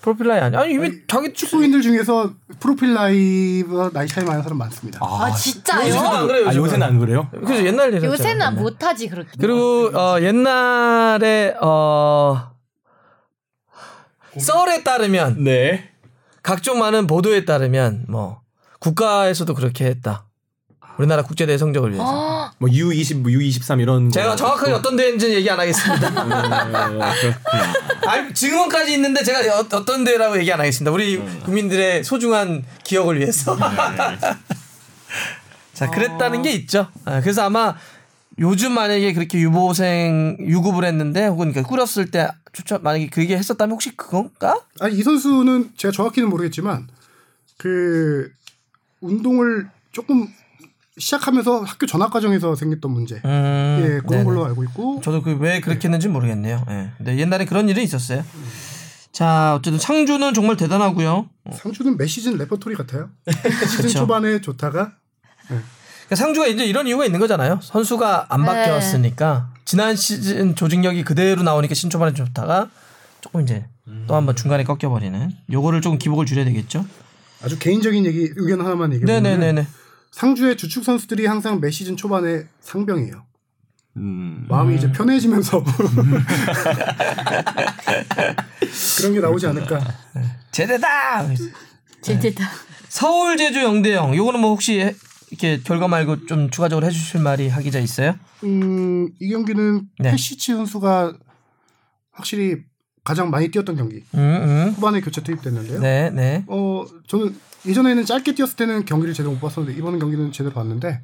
프로필 나이 아니 아니 이미 자기 축구인들 중에서 프로필 나이보다 나이 차이 많은 사람 많습니다. 아, 진짜요? 요즘은 안 그래요, 아. 요새는 안 그래요? 그래서 옛날 얘기했잖아요. 요새는 못 하지 그렇게. 그리고 어 옛날에 어 썰에 따르면 네. 각종 많은 보도에 따르면 뭐 국가에서도 그렇게 했다. 우리나라 국제대회 성적을 위해서. 어, 뭐 U20, 뭐 U23 이런 제가 거. 정확하게 어떤 대회인지는 얘기 안 하겠습니다. 아니, 증언까지 있는데 제가 어, 어떤 대회라고 얘기 안 하겠습니다. 우리 국민들의 소중한 기억을 위해서. *laughs* 자, 그랬다는 게 있죠. 아, 그래서 아마 요즘 만약에 그렇게 유보생 유급을 했는데 혹은 그러니까 꾸렸을 때 추천 만약에 그게 했었다면 혹시 그건가? 아니 이 선수는 제가 정확히는 모르겠지만 그 운동을 조금 시작하면서 학교 전학 과정에서 생겼던 문제, 음, 예 그런 네네. 걸로 알고 있고 저도 그 왜 그렇게 했는지 모르겠네요. 예. 근데 옛날에 그런 일이 있었어요. 자, 어쨌든 상주는 정말 대단하고요. 상주는 매 시즌 레퍼토리 같아요. *laughs* 시즌 그쵸. 초반에 좋다가 그러니까 상주가 이제 이런 이유가 있는 거잖아요. 선수가 안 네. 바뀌었으니까 지난 시즌 조직력이 그대로 나오니까 시즌 초반에 좋다가 조금 이제 또 한번 중간에 꺾여버리는. 요거를 조금 기복을 줄여야 되겠죠. 아주 개인적인 얘기 의견 하나만 얘기해 보면 네네네네. 상주의 주축 선수들이 항상 매 시즌 초반에 상병이에요. 음. 마음이 이제 편해지면서 *laughs* 그런 게 나오지 않을까. 제대다. 진짜. 서울 제주 0대 0. 요거는 뭐 혹시 이렇게 결과 말고 좀 추가적으로 해주실 말이 하기자 있어요? 음, 이 경기는 네. 패시치 선수가 확실히 가장 많이 뛰었던 경기. 음, 음. 후반에 교체 투입됐는데요. 네, 네. 어 저는 예전에는 짧게 뛰었을 때는 경기를 제대로 못 봤었는데 이번 경기는 제대로 봤는데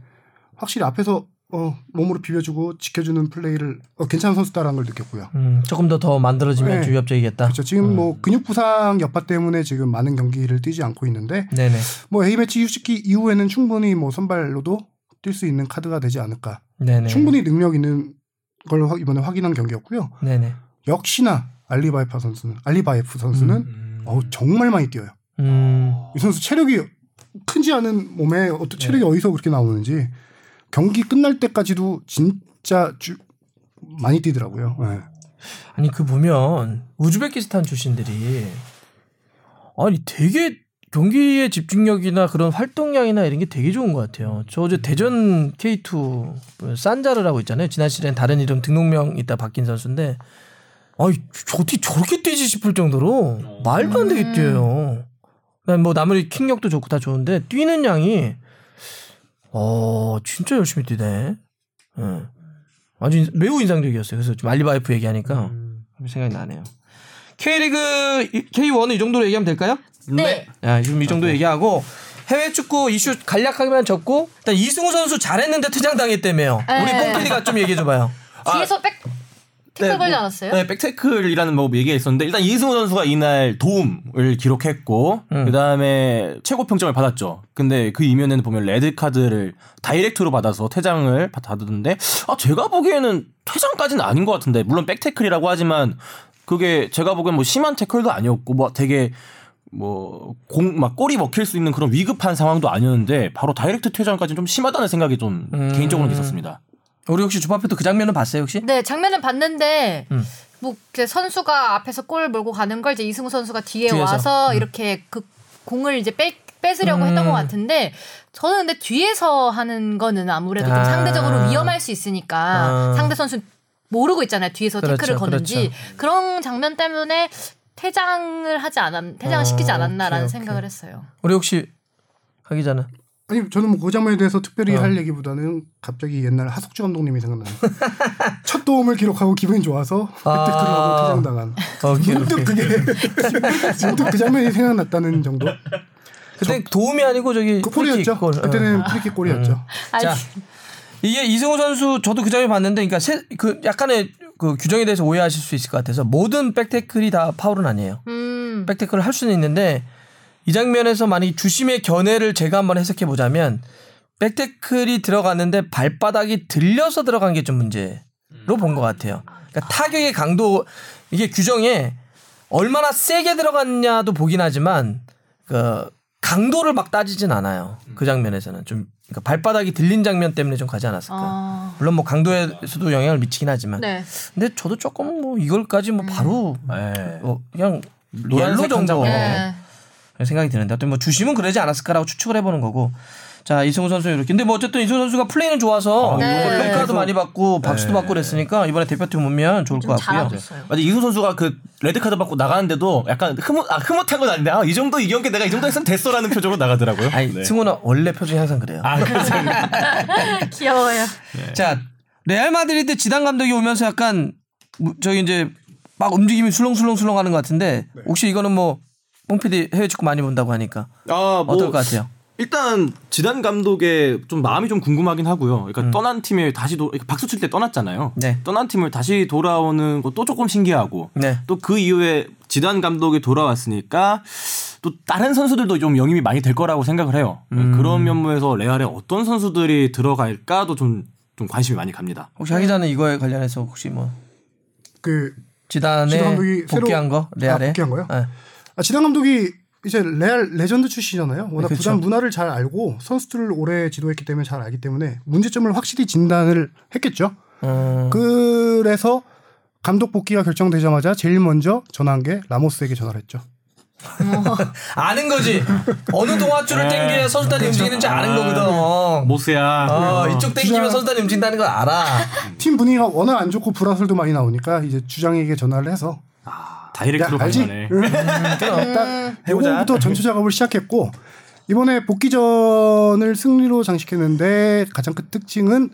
확실히 앞에서 어 몸으로 비벼주고 지켜주는 플레이를 어, 괜찮은 선수다라는 걸 느꼈고요. 음, 조금 더 더 만들어지면 네. 위협적이겠다. 그렇죠. 지금 뭐 근육 부상 여파 때문에 지금 많은 경기를 뛰지 않고 있는데 네네. 뭐 A 매치 휴식기 이후에는 충분히 뭐 선발로도 뛸 수 있는 카드가 되지 않을까. 네네. 충분히 능력 있는 걸 확- 이번에 확인한 경기였고요. 네네. 역시나 알리바이파 선수는 알리바이프 선수는 음. 어우, 정말 많이 뛰어요. 음. 이 선수 체력이 크지 않은 몸에 어떤 체력이 어디서 그렇게 나오는지 경기 끝날 때까지도 진짜 주- 많이 뛰더라고요. 네. 아니 그 보면 우즈베키스탄 출신들이 아니 되게 경기의 집중력이나 그런 활동량이나 이런 게 되게 좋은 것 같아요. 저 어제 대전 K2 산자르라고 있잖아요. 지난 시즌에 다른 이름 등록명 있다 바뀐 선수인데 아니 저- 어떻게 저렇게 뛰지 싶을 정도로 말도 안 되게 뛰어요. 그냥 뭐 나머지 킥력도 좋고 다 좋은데 뛰는 양이 어 진짜 열심히 뛰네. 예. 아주 인- 매우 인상적이었어요. 그래서 좀 알리바이프 얘기하니까 생각이 나네요. K리그 K1은 이 정도로 얘기하면 될까요? 네. 야, 지금 이 정도 얘기하고 해외 축구 이슈 간략하게만 접고 일단 이승우 선수 잘했는데 퇴장당했다며요. 우리 네. 뽕PD가 좀 얘기해 줘봐요. 뒤에서 백 태클 걸지 않았어요? 네, 백태클이라는 뭐 얘기가 있었는데 일단 이승우 선수가 이날 도움을 기록했고 음. 그다음에 최고 평점을 받았죠. 근데 그 이면에는 보면 레드 카드를 다이렉트로 받아서 퇴장을 받았는데 아 제가 보기에는 퇴장까지는 아닌 것 같은데 물론 백태클이라고 하지만 그게 제가 보기엔 뭐 심한 태클도 아니었고 뭐 되게 뭐 공막 골이 먹힐 수 있는 그런 위급한 상황도 아니었는데 바로 다이렉트 퇴장까지는 좀 심하다는 생각이 좀 음. 개인적으로는 있었습니다. 우리 혹시 주바페도 그 장면은 봤어요 혹시? 네, 장면은 봤는데 음. 뭐 선수가 앞에서 공 몰고 가는 걸 이제 이승우 선수가 뒤에 뒤에서. 와서 이렇게 그 공을 이제 뺏 뺏으려고 음. 했던 것 같은데 저는 근데 뒤에서 하는 거는 아무래도 아. 좀 상대적으로 위험할 수 있으니까 아. 상대 선수 모르고 있잖아요 뒤에서 그렇죠, 태클을 거는지 그렇죠. 그런 장면 때문에 퇴장을 하지 않았 퇴장을 어, 시키지 않았나라는 오케이, 생각을 오케이. 했어요. 우리 혹시 하기 전에 아니 저는 뭐 그 장면에 대해서 특별히 어. 할 얘기보다는 갑자기 옛날 하석주 감독님이 생각나요. 첫 도움을 기록하고 기분이 좋아서 아. 백태클을 하고 퇴장당한. 오케이 문득 오케이. 그게 *laughs* 문득 그 장면이 생각났다는 정도. 그때 도움이 아니고 저기 그 골이었죠. 골. 그때는 어. 프리킥 골이었죠. 자, 이게 이승우 선수 저도 그 장면 봤는데, 그러니까 세, 그 약간의 그 규정에 대해서 오해하실 수 있을 것 같아서 모든 백태클이 다 파울은 아니에요. 음. 백태클을 할 수는 있는데 이 장면에서 만약 주심의 견해를 제가 한번 해석해 보자면 백태클이 들어갔는데 발바닥이 들려서 들어간 게 좀 문제로 본 것 같아요. 그러니까 타격의 강도 이게 규정에 얼마나 세게 들어갔냐도 보긴 하지만 그 강도를 막 따지진 않아요. 그 장면에서는 좀 그러니까 발바닥이 들린 장면 때문에 좀 가지 않았을까. 아. 물론 뭐 강도에서도 영향을 미치긴 하지만. 네. 근데 저도 조금 뭐 이걸까지 뭐 바로 네. 어, 그냥 노란색 옐로 한 정도. 네. 생각이 드는데 어떤 뭐 주심은 그러지 않았을까라고 추측을 해보는 거고. 자 이승우 선수 이렇게. 근데 뭐 어쨌든 이승우 선수가 플레이는 좋아서 네. 펠카도 많이 받고 박수도 네. 받고 그랬으니까 이번에 대표팀 오면 좋을 좀것 같고요. 맞아 이승 선수가 그 레드 카드 받고 나가는데도 약간 흐뭇 아 흐뭇한 건 아닌데 아, 이 정도 이 경기 내가 이 정도 했으면 됐어라는 표정으로 나가더라고요. 아니 네. 승우는 원래 표정이 항상 그래요. 아 *laughs* 귀여워요. 자 레알 마드리드 지단 감독이 오면서 약간 무- 저기 이제 막 움직임이 술렁술렁술렁하는 것 같은데 혹시 이거는 뭐 뽕피디 해외 축구 많이 본다고 하니까 아, 뭐 어떨 것 같아요? 일단 지단 감독의 좀 마음이 좀 궁금하긴 하고요. 그러니까 떠난 팀에 다시 도 박수 칠 때 떠났잖아요. 네. 떠난 팀을 다시 돌아오는 것도 조금 신기하고 네. 또그 이후에 지단 감독이 돌아왔으니까 또 다른 선수들도 좀 영입이 많이 될 거라고 생각을 해요. 음. 그런 면모에서 레알에 어떤 선수들이 들어갈까도 좀, 좀 관심이 많이 갑니다. 혹시 하기 전에 이거에 관련해서 혹시 뭐 그 지단에 지단 감독이 복귀한 새로- 거 레알에 아, 복귀한 거요? 네. 아, 지단 감독이 이제 레알 레전드 출신이잖아요. 워낙 그렇죠. 구단 문화를 잘 알고 선수들을 오래 지도했기 때문에 잘 알기 때문에 문제점을 확실히 진단을 했겠죠. 음, 그래서 감독 복귀가 결정되자마자 제일 먼저 전화한 게 라모스에게 전화를 했죠. *laughs* 아는 거지. 어느 동아줄을 땡겨야 선수단이 움직이는지 아는 거거든. 모스야. 어, 이쪽 땡기면 선수단이 움직인다는 걸 알아. *laughs* 팀 분위기가 워낙 안 좋고 불화설도 많이 나오니까 이제 주장에게 전화를 해서 다이렉트로 야, 알지? 가네. 응. 딱 해보자. 요거부터 전투 작업을 시작했고 이번에 복귀전을 승리로 장식했는데 가장 큰 특징은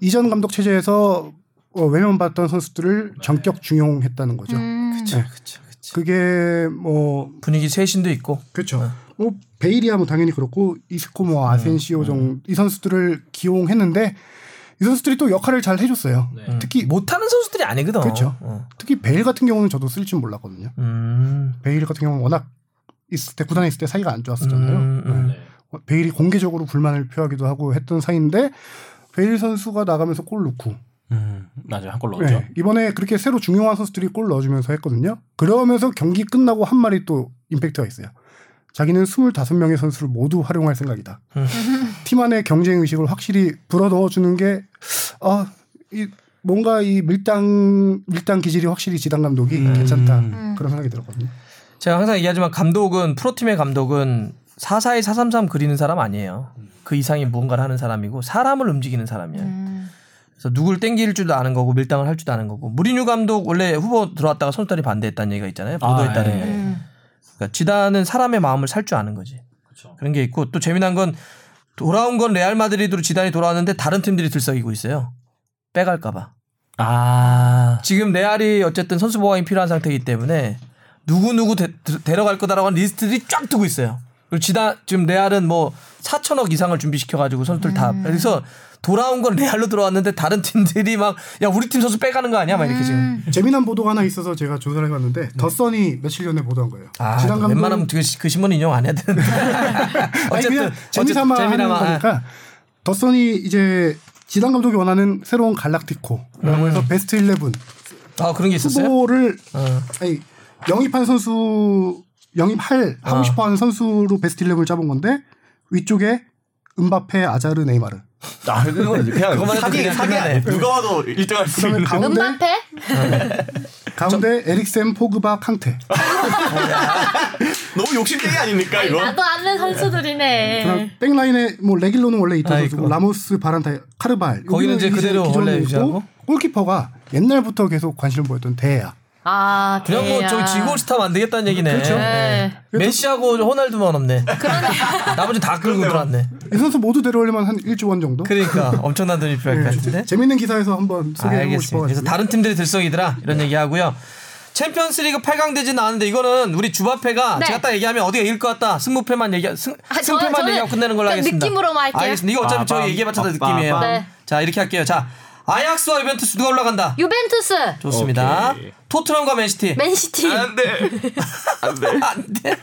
이전 감독 체제에서 어, 외면받던 선수들을 전격 중용했다는 거죠. 음. 네. 그쵸, 그쵸. 그게 뭐 분위기 쇄신도 있고. 그렇죠. 뭐 베일이야 뭐 당연히 그렇고 이스코 뭐 아센시오 정이 선수들을 기용했는데 이 선수들이 또 역할을 잘 해줬어요. 특히 못하는 선수들이 아니거든. 그렇죠. 어. 특히 베일 같은 경우는 저도 쓸 줄 몰랐거든요. 음. 베일 같은 경우는 워낙 있을 때 구단에 있을 때 사이가 안 좋았었잖아요. 음, 음. 네. 베일이 공개적으로 불만을 표하기도 하고 했던 사이인데 베일 선수가 나가면서 골 넣고 음, 맞아요. 한 골 넣었죠. 네, 이번에 그렇게 새로 중용한 선수들이 골 넣어주면서 했거든요. 그러면서 경기 끝나고 한 말이 또 임팩트가 있어요. 자기는 25명의 선수를 모두 활용할 생각이다. *laughs* 팀 안의 경쟁 의식을 확실히 불어 넣어 주는 게, 아, 이, 뭔가 이 밀당, 밀당 기질이 확실히 지단 감독이 괜찮다. 그런 생각이 들었거든요. 제가 항상 얘기하지만 감독은 프로팀의 감독은 442, 433 그리는 사람 아니에요. 그 이상이 무언가를 하는 사람이고 사람을 움직이는 사람이에요. 음. 그래서 누굴 땡길 줄도 아는 거고 밀당을 할 줄도 아는 거고 무리뉴 감독 원래 후보 들어왔다가 선수들이 반대했다는 얘기가 있잖아요. 보도에 아, 따르면. 예. 음. 그러니까 지단은 사람의 마음을 살 줄 아는 거지. 그런 게 있고 또 재미난 건 돌아온 건 레알 마드리드로 지단이 돌아왔는데 다른 팀들이 들썩이고 있어요. 빼갈까봐. 아. 지금 레알이 어쨌든 선수 보강이 필요한 상태이기 때문에 누구 누구 데, 데려갈 거다라고 하는 리스트들이 쫙 뜨고 있어요. 그리고 지다 지금 레알은 뭐 4천억 이상을 준비시켜 가지고 선수들 다 그래서 돌아온 건 레알로 들어왔는데 다른 팀들이 막 야 우리 팀 선수 빼가는 거 아니야 막 이렇게 지금. 재미난 보도가 하나 있어서 제가 조사를 해봤는데 더선이 며칠 전에 보도한 거예요. 아, 지단 감독 웬만하면 그, 시- 그 신문 인용 안 해야 되는데. *laughs* 아니 *laughs* 어쨌든 재미삼아 어쨌든 하는. 거니까 더선이 이제 지단 감독이 원하는 새로운 갈락티코라고 해서 베스트 11 아 그런 게 있었어요? 후보를 어. 아니 영입한 선수 영입할 하고 어. 싶어하는 선수로 베스트 11을 짜본 건데 위쪽에 음바페, 아자르, 네이마르. 아, 그냥 그거만 해도 사기 그냥 사기. 누가 와도 1등 할수 그다음에 있는. 가운데 음바페? 가운데 에릭센, 포그바, 캉테. 너무 욕심쟁이 아닙니까 이거? 나도 아는 선수들이네. 백라인에 뭐 레길로는 원래 있던 아, 선수고 있고. 라모스, 바란, 카르바할. 거기는 이제 그대로 원래 있고 유지하고? 골키퍼가 옛날부터 계속 관심을 보였던 데헤아. 아, 그냥 뭐. 저기 지골스타 만들겠다는 얘기네. 그렇죠. 네. 메시하고 호날두만 없네. 나머지 다 끌고 들어왔네. 이 선수 모두 데려오려면 한 1조 원 정도. 그러니까 엄청난 돈이 필요할 것 같은데. 재밌는 기사에서 한번 소개해보고. 싶어가지고. 그래서 다른 팀들이 들썩이더라 이런 얘기하고요. 챔피언스리그 8강 대진 나왔는데 이거는 우리 주바페가 네. 제가 딱 얘기하면 어디가 이길 것 같다 승부패만 얘기 승, 아, 저- 승패만 저는 얘기하고 끝내는 걸로 그 하겠습니다. 느낌으로만 할게요. 알겠습니다. 이거 어차피 저희 빠밤, 얘기해봤자. 느낌이에요. 네. 자 이렇게 할게요. 자 아약스와 유벤투스 누가 올라간다? 유벤투스, 좋습니다. 오케이. 토트넘과 맨시티. 맨시티, 안 돼. 안 돼. *laughs* 안 돼.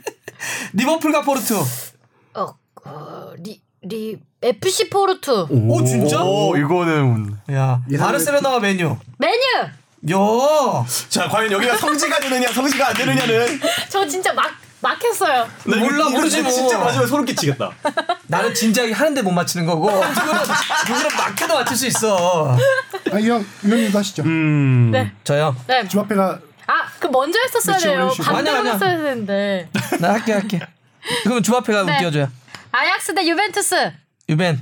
리버풀과 포르투. 어, 어, 리, 리, FC 포르투, 오, 진짜? 오, 이거는 야 바르셀로나와 맨유. 맨유. 야 자, 과연 여기가 성지가 되느냐, 성지가 안 되느냐는 저 진짜 막 막혔어요. 나 이거- 몰라, 이거 모르지 뭐. 진짜 마지막에 소름 끼치겠다. 나는 진지하게 하는데 못 맞히는 거고 누구는 막 해도 맞출 수 있어. 아, 이형 의원님도 하시죠. 음. 네, 저요. 네. 주바페가 아, 그 먼저 했었어야 돼요. 반대로. 했어야 되는데. 나 할게 할게. 그러면 주바페가 네. 띄워줘요. 아약스 대 유벤투스. 유벤,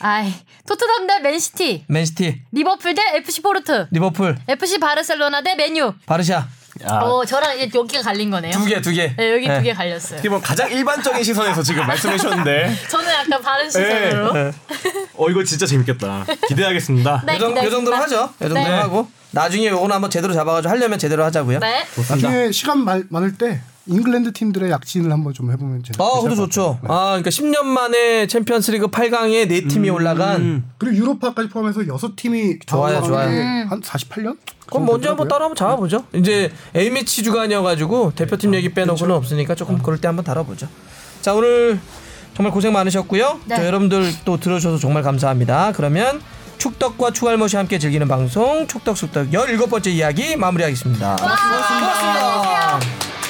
아이, 토트넘 대 맨시티. 맨시티, 리버풀 대 FC 포르투. 리버풀, FC 바르셀로나 대 맨유. 바르샤 야, 어, 저랑 이제 여기가 갈린 거네요. 두 개 두 개. 네, 여기 네. 두개 갈렸어요. 어떻게 보면 가장 일반적인 시선에서 지금 말씀해 주셨는데. *laughs* 저는 약간 다른 시선으로. 네. 어, 이거 진짜 재밌겠다. 기대하겠습니다. 네, 요, 정도, 요 정도로. 하죠. 요 정도로 네. 하고 나중에 요거는 한번 제대로 잡아가지고 하려면 제대로 하자고요. 네. 나중에 시간 말, 많을 때 잉글랜드 팀들의 약진을 한번 좀 해보면 재밌- 아, 그것도 좋죠. 네. 아, 그러니까 10년 만에 챔피언스리그 8강에 네 팀이 올라간. 그리고 유로파까지 포함해서 여섯 팀이 다 좋아요, 좋아요. 게 음. 한 48년? 그럼 먼저 한번 따라 한번 잡아보죠. 이제 A 매치 주간이어가지고 대표팀 얘기 빼놓고는 없으니까 조금 그럴 때 한번 다뤄보죠. 자 오늘 정말 고생 많으셨고요. 네. 저 여러분들 또 들어주셔서 정말 감사합니다. 그러면 축덕과 추갈못이 함께 즐기는 방송 축덕숙덕 17번째 이야기 마무리하겠습니다. 고맙습니다. 고맙습니다.